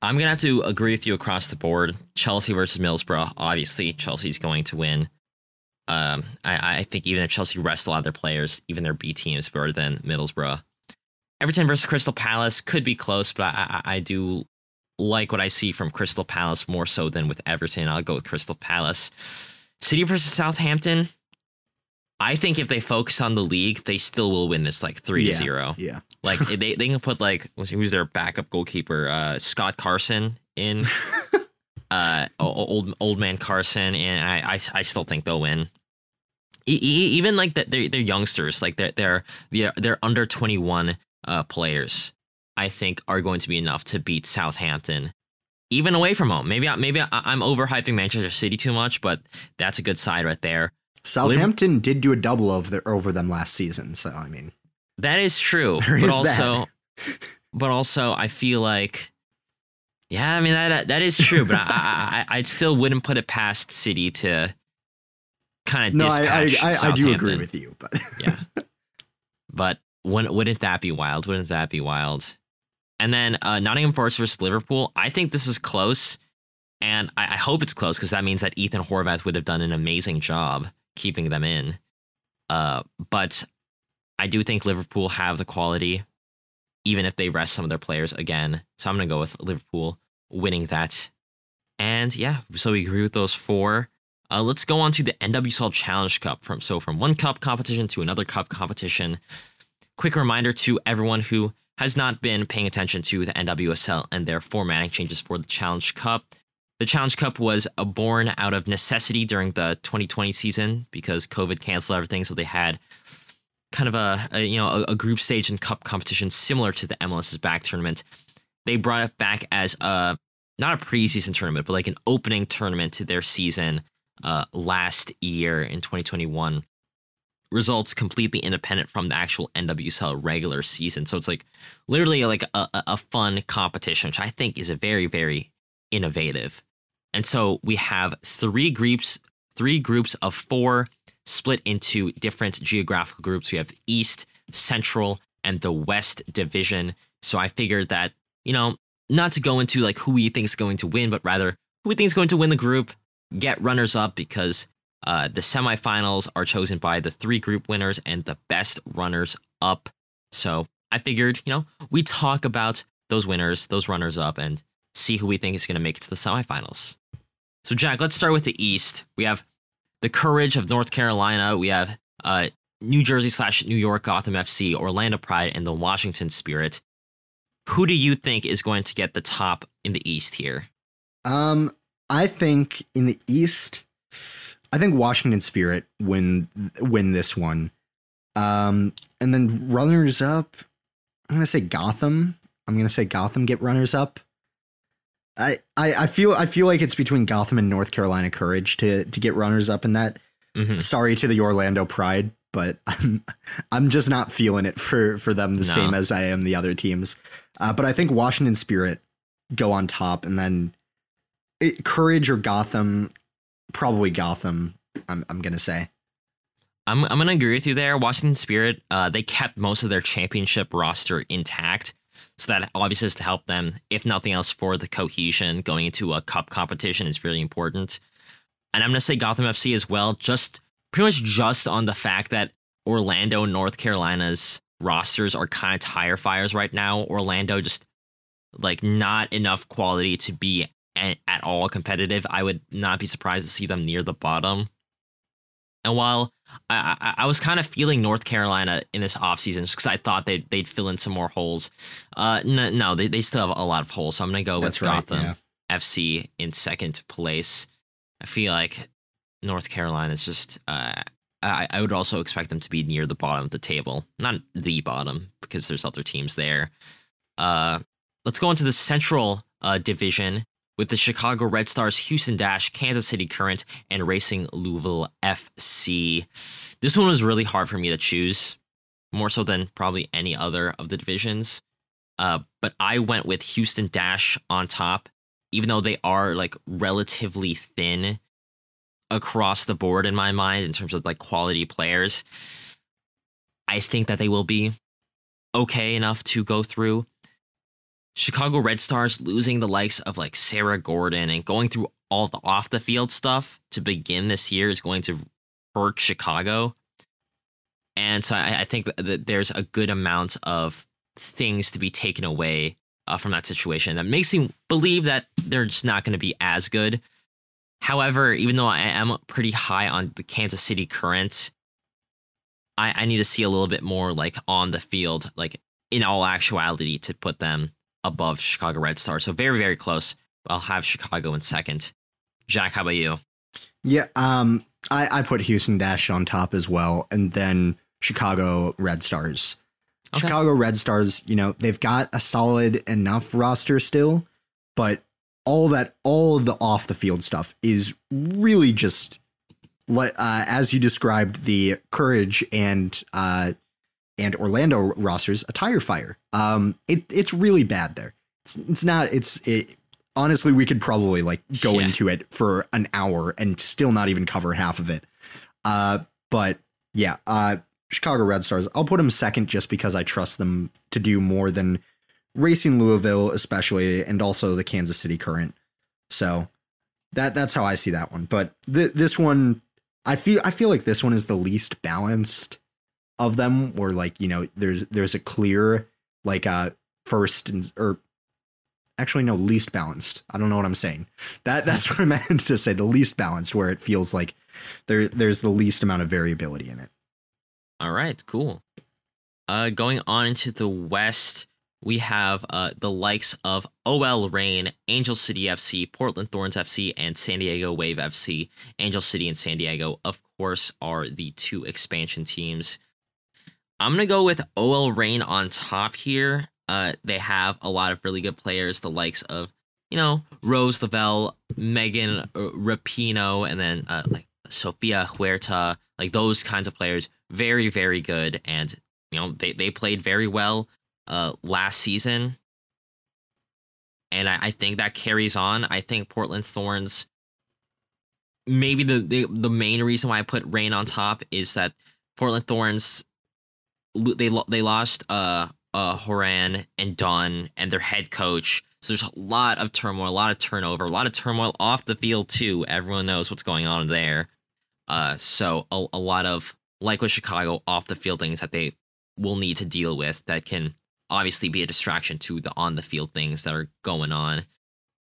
I'm gonna have to agree with you across the board. Chelsea versus Middlesbrough. Obviously, Chelsea's going to win. Um, I, I think even if Chelsea rest a lot of their players, even their B teams better than Middlesbrough. Everton versus Crystal Palace could be close, but I, I, I do like what I see from Crystal Palace more so than with Everton. I'll go with Crystal Palace. City versus Southampton. I think if they focus on the league, they still will win this like 3 yeah, 0. Yeah. like <laughs> they, they can put like who's their backup goalkeeper? Uh, Scott Carson in <laughs> uh old old man Carson and I I, I still think they'll win. E- even like that they're, they're youngsters like they're they're they're, they're under 21 uh, players I think are going to be enough to beat Southampton even away from home. Maybe I, maybe I, I'm overhyping Manchester City too much, but that's a good side right there. Southampton Liv- did do a double over, over them last season, so I mean that is true. <laughs> but also, <laughs> but also, I feel like, yeah, I mean that that is true. But I, I I still wouldn't put it past City to kind of no. I I, I, I do agree with you, but yeah. <laughs> But wouldn't that be wild? Wouldn't that be wild? And then uh, Nottingham Forest versus Liverpool. I think this is close, and I, I hope it's close because that means that Ethan Horvath would have done an amazing job keeping them in. Uh, but I do think Liverpool have the quality, even if they rest some of their players again. So I'm going to go with Liverpool winning that. And yeah, so we agree with those four. Uh, let's go on to the NWSL Challenge Cup. From so from one cup competition to another cup competition. Quick reminder to everyone who has not been paying attention to the NWSL and their formatting changes for the Challenge Cup. The Challenge Cup was born out of necessity during the 2020 season because COVID canceled everything. So they had kind of a, a you know a, a, group stage and cup competition similar to the MLS's back tournament. They brought it back as a not a preseason tournament, but like an opening tournament to their season uh, last year in 2021. Results completely independent from the actual NWSL regular season. So it's like literally like a, a fun competition, which I think is a very, very innovative. And so we have three groups, three groups of four split into different geographical groups. We have East, Central, and the West Division. So I figured that, you know, not to go into like who we think is going to win, but rather who we think is going to win the group, get runners up because uh, the semifinals are chosen by the three group winners and the best runners up. So I figured, you know, we talk about those winners, those runners up, and see who we think is going to make it to the semifinals. So, Jack, let's start with the East. We have the Courage of North Carolina. We have uh, New Jersey slash New York Gotham FC, Orlando Pride, and the Washington Spirit. Who do you think is going to get the top in the East here? Um, I think in the East, I think Washington Spirit win win this one. Um, and then runners up, I'm gonna say Gotham. I'm gonna say Gotham get runners up. I, I, feel I feel like it's between Gotham and North Carolina Courage to to get runners up in that. Mm-hmm. Sorry to the Orlando Pride, but <laughs> I'm I'm just not feeling it for for them the no. same as I am the other teams. Uh, but I think Washington Spirit go on top, and then it, Courage or Gotham, probably Gotham. I'm I'm gonna say. I'm I'm gonna agree with you there. Washington Spirit, uh, they kept most of their championship roster intact. So that obviously is to help them, if nothing else, for the cohesion going into a cup competition is really important. And I'm to say Gotham FC as well, just pretty much just on the fact that Orlando North Carolina's rosters are kind of tire fires right now. Orlando just like not enough quality to be at, all competitive. I would not be surprised to see them near the bottom. And while I, I, I was kind of feeling North Carolina in this offseason because I thought they'd, they'd fill in some more holes. Uh, no, no they, they still have a lot of holes. So I'm going to go That's with right, Gotham yeah. FC in second place. I feel like North Carolina is just. Uh, I, I would also expect them to be near the bottom of the table, not the bottom because there's other teams there. Uh, let's go into the Central uh, Division with the Chicago Red Stars, Houston Dash, Kansas City Current, and Racing Louisville FC. This one was really hard for me to choose, more so than probably any other of the divisions. Uh, but I went with Houston Dash on top, even though they are like relatively thin across the board in my mind in terms of like quality players. I think that they will be okay enough to go through. Chicago Red Stars losing the likes of like Sarah Gorden and going through all the off the field stuff to begin this year is going to hurt Chicago. And so I, I think that there's a good amount of things to be taken away uh, from that situation that makes me believe that they're just not going to be as good. However, even though I am pretty high on the Kansas City Current, I, I need to see a little bit more like on the field, like in all actuality, to put them above Chicago Red Stars. So very, very close. I'll have Chicago in second. Jack, how about you? Yeah, um, I, I put Houston Dash on top as well, and then Chicago Red Stars. Okay. Chicago Red Stars, you know, they've got a solid enough roster still, but all that, all of the off the field stuff is really just, uh, as you described, the Courage and uh, and Orlando rosters a tire fire. Um, it it's really bad there. It's, it's not. It's it. Honestly, we could probably like go yeah. into it for an hour and still not even cover half of it. Uh, but yeah, uh, Chicago Red Stars. I'll put them second just because I trust them to do more than Racing Louisville, especially, and also the Kansas City Current. So that that's how I see that one. But th- this one, I feel I feel like this one is the least balanced of them where like you know there's there's a clear like uh first and or actually no least balanced i don't know what i'm saying that that's what i <laughs> meant to say the least balanced where it feels like there there's the least amount of variability in it all right cool uh going on into the west we have uh, the likes of OL Reign, Angel City FC, Portland Thorns FC, and San Diego Wave FC. Angel City and San Diego, of course, are the two expansion teams. I'm gonna go with OL Reign on top here. Uh, they have a lot of really good players, the likes of you know Rose Lavelle, Megan uh, Rapinoe, and then uh, like Sofia Huerta, like those kinds of players. Very very good, and you know they they played very well uh, last season, and I, I think that carries on. I think Portland Thorns. Maybe the, the the main reason why I put Reign on top is that Portland Thorns they they lost uh uh Horan and Dunn and their head coach. So there's a lot of turmoil, a lot of turnover, a lot of turmoil off the field too. Everyone knows what's going on there. Uh, so a, a lot of like with Chicago off the field things that they will need to deal with that can obviously be a distraction to the on the field things that are going on.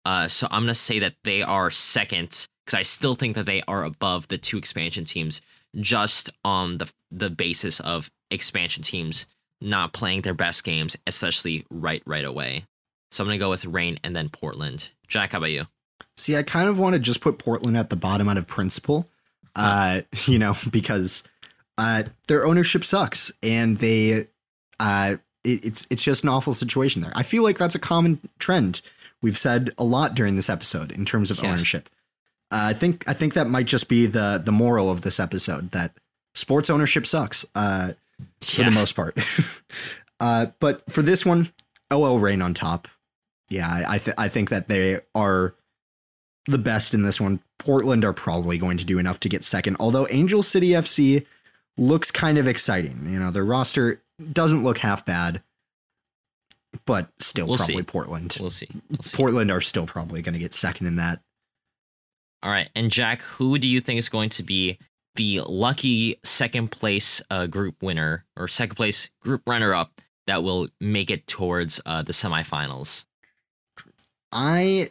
Uh, so I'm gonna say that they are second because I still think that they are above the two expansion teams just on the the basis of expansion teams not playing their best games, especially right right away. So I'm gonna go with Reign and then Portland. Jack, how about you? See, I kind of want to just put Portland at the bottom out of principle, uh, <laughs> you know, because uh, their ownership sucks and they, uh, it, it's it's just an awful situation there. I feel like that's a common trend we've said a lot during this episode in terms of yeah. ownership. Uh, I think I think that might just be the the moral of this episode that sports ownership sucks. For yeah. the most part. <laughs> uh, but for this one, OL Reign on top. Yeah, I I, th- I think that they are the best in this one. Portland are probably going to do enough to get second, although Angel City FC looks kind of exciting. You know, their roster doesn't look half bad, but still we'll probably see. Portland. We'll see. we'll see. Portland are still probably going to get second in that. All right. And Jack, who do you think is going to be the lucky second place uh, group winner or second place group runner up that will make it towards uh, the semifinals? I,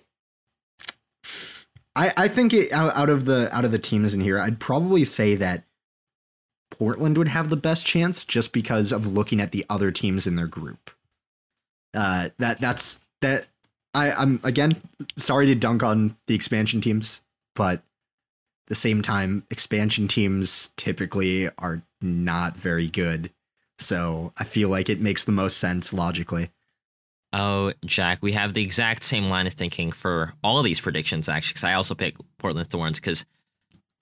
I, I think it, out, of the out of the teams in here, I'd probably say that Portland would have the best chance just because of looking at the other teams in their group. Uh, that that's that. I, I'm again sorry to dunk on the expansion teams, but the same time, expansion teams typically are not very good. So I feel like it makes the most sense logically. Oh, Jack, we have the exact same line of thinking for all of these predictions, actually, because I also picked Portland Thorns because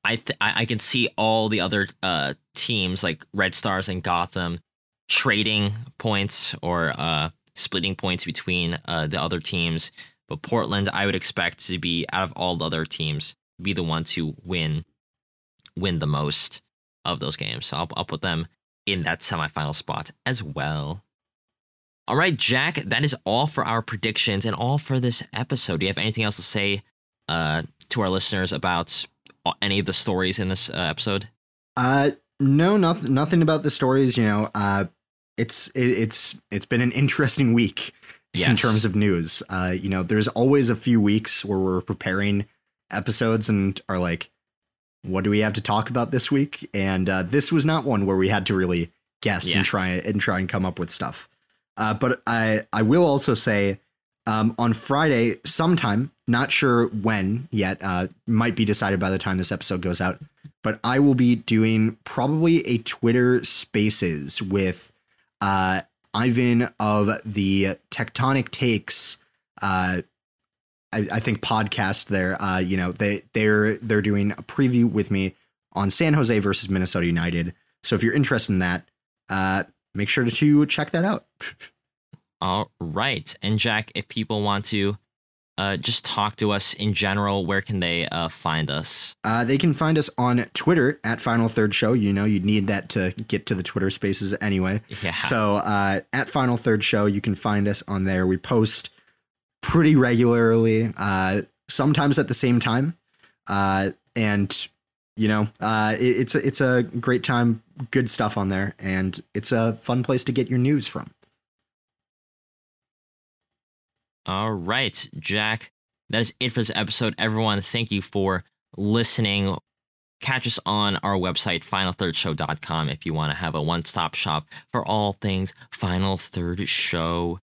I, th- I can see all the other uh, teams like Red Stars and Gotham trading points or uh, splitting points between uh, the other teams. But Portland, I would expect to be out of all the other teams, be the one to win, win the most of those games. So I'll, I'll put them in that semifinal spot as well. All right, Jack, that is all for our predictions and all for this episode. Do you have anything else to say uh, to our listeners about any of the stories in this uh, episode? Uh, no, nothing, nothing about the stories. You know, uh, it's it, it's it's been an interesting week yes. in terms of news. Uh, you know, there's always a few weeks where we're preparing episodes and are like, what do we have to talk about this week? And uh, this was not one where we had to really guess yeah. and try and try and come up with stuff. Uh, but I I will also say um, on Friday sometime, not sure when yet, uh, might be decided by the time this episode goes out. But I will be doing probably a Twitter Spaces with uh, Ivan of the Tectonic Takes. I, I, think podcast there. Uh, you know they they're they're doing a preview with me on San Jose versus Minnesota United. So if you're interested in that, uh, make sure to check that out. <laughs> All right, and Jack, if people want to uh, just talk to us in general, where can they uh, find us? Uh, they can find us on Twitter at Final Third Show. You know, you'd need that to get to the Twitter spaces anyway. Yeah. So uh, at Final Third Show, you can find us on there. We post pretty regularly, uh, sometimes at the same time. Uh, and, you know, it, it's, a, it's a great time, good stuff on there. And it's a fun place to get your news from. All right, Jack. That is it for this episode. Everyone, thank you for listening. Catch us on our website, finalthirdshow.com, if you want to have a one stop shop for all things Final Third Show.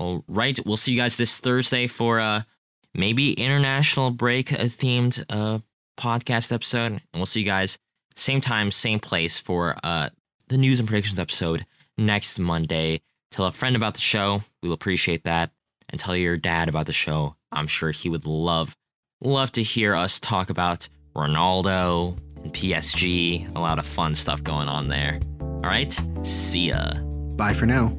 All right, we'll see you guys this Thursday for a maybe international break themed uh, podcast episode. And we'll see you guys same time, same place for uh, the news and predictions episode next Monday. Tell a friend about the show. We will appreciate that and tell your dad about the show. I'm sure he would love, love to hear us talk about Ronaldo and PSG. A lot of fun stuff going on there. All right, see ya. Bye for now.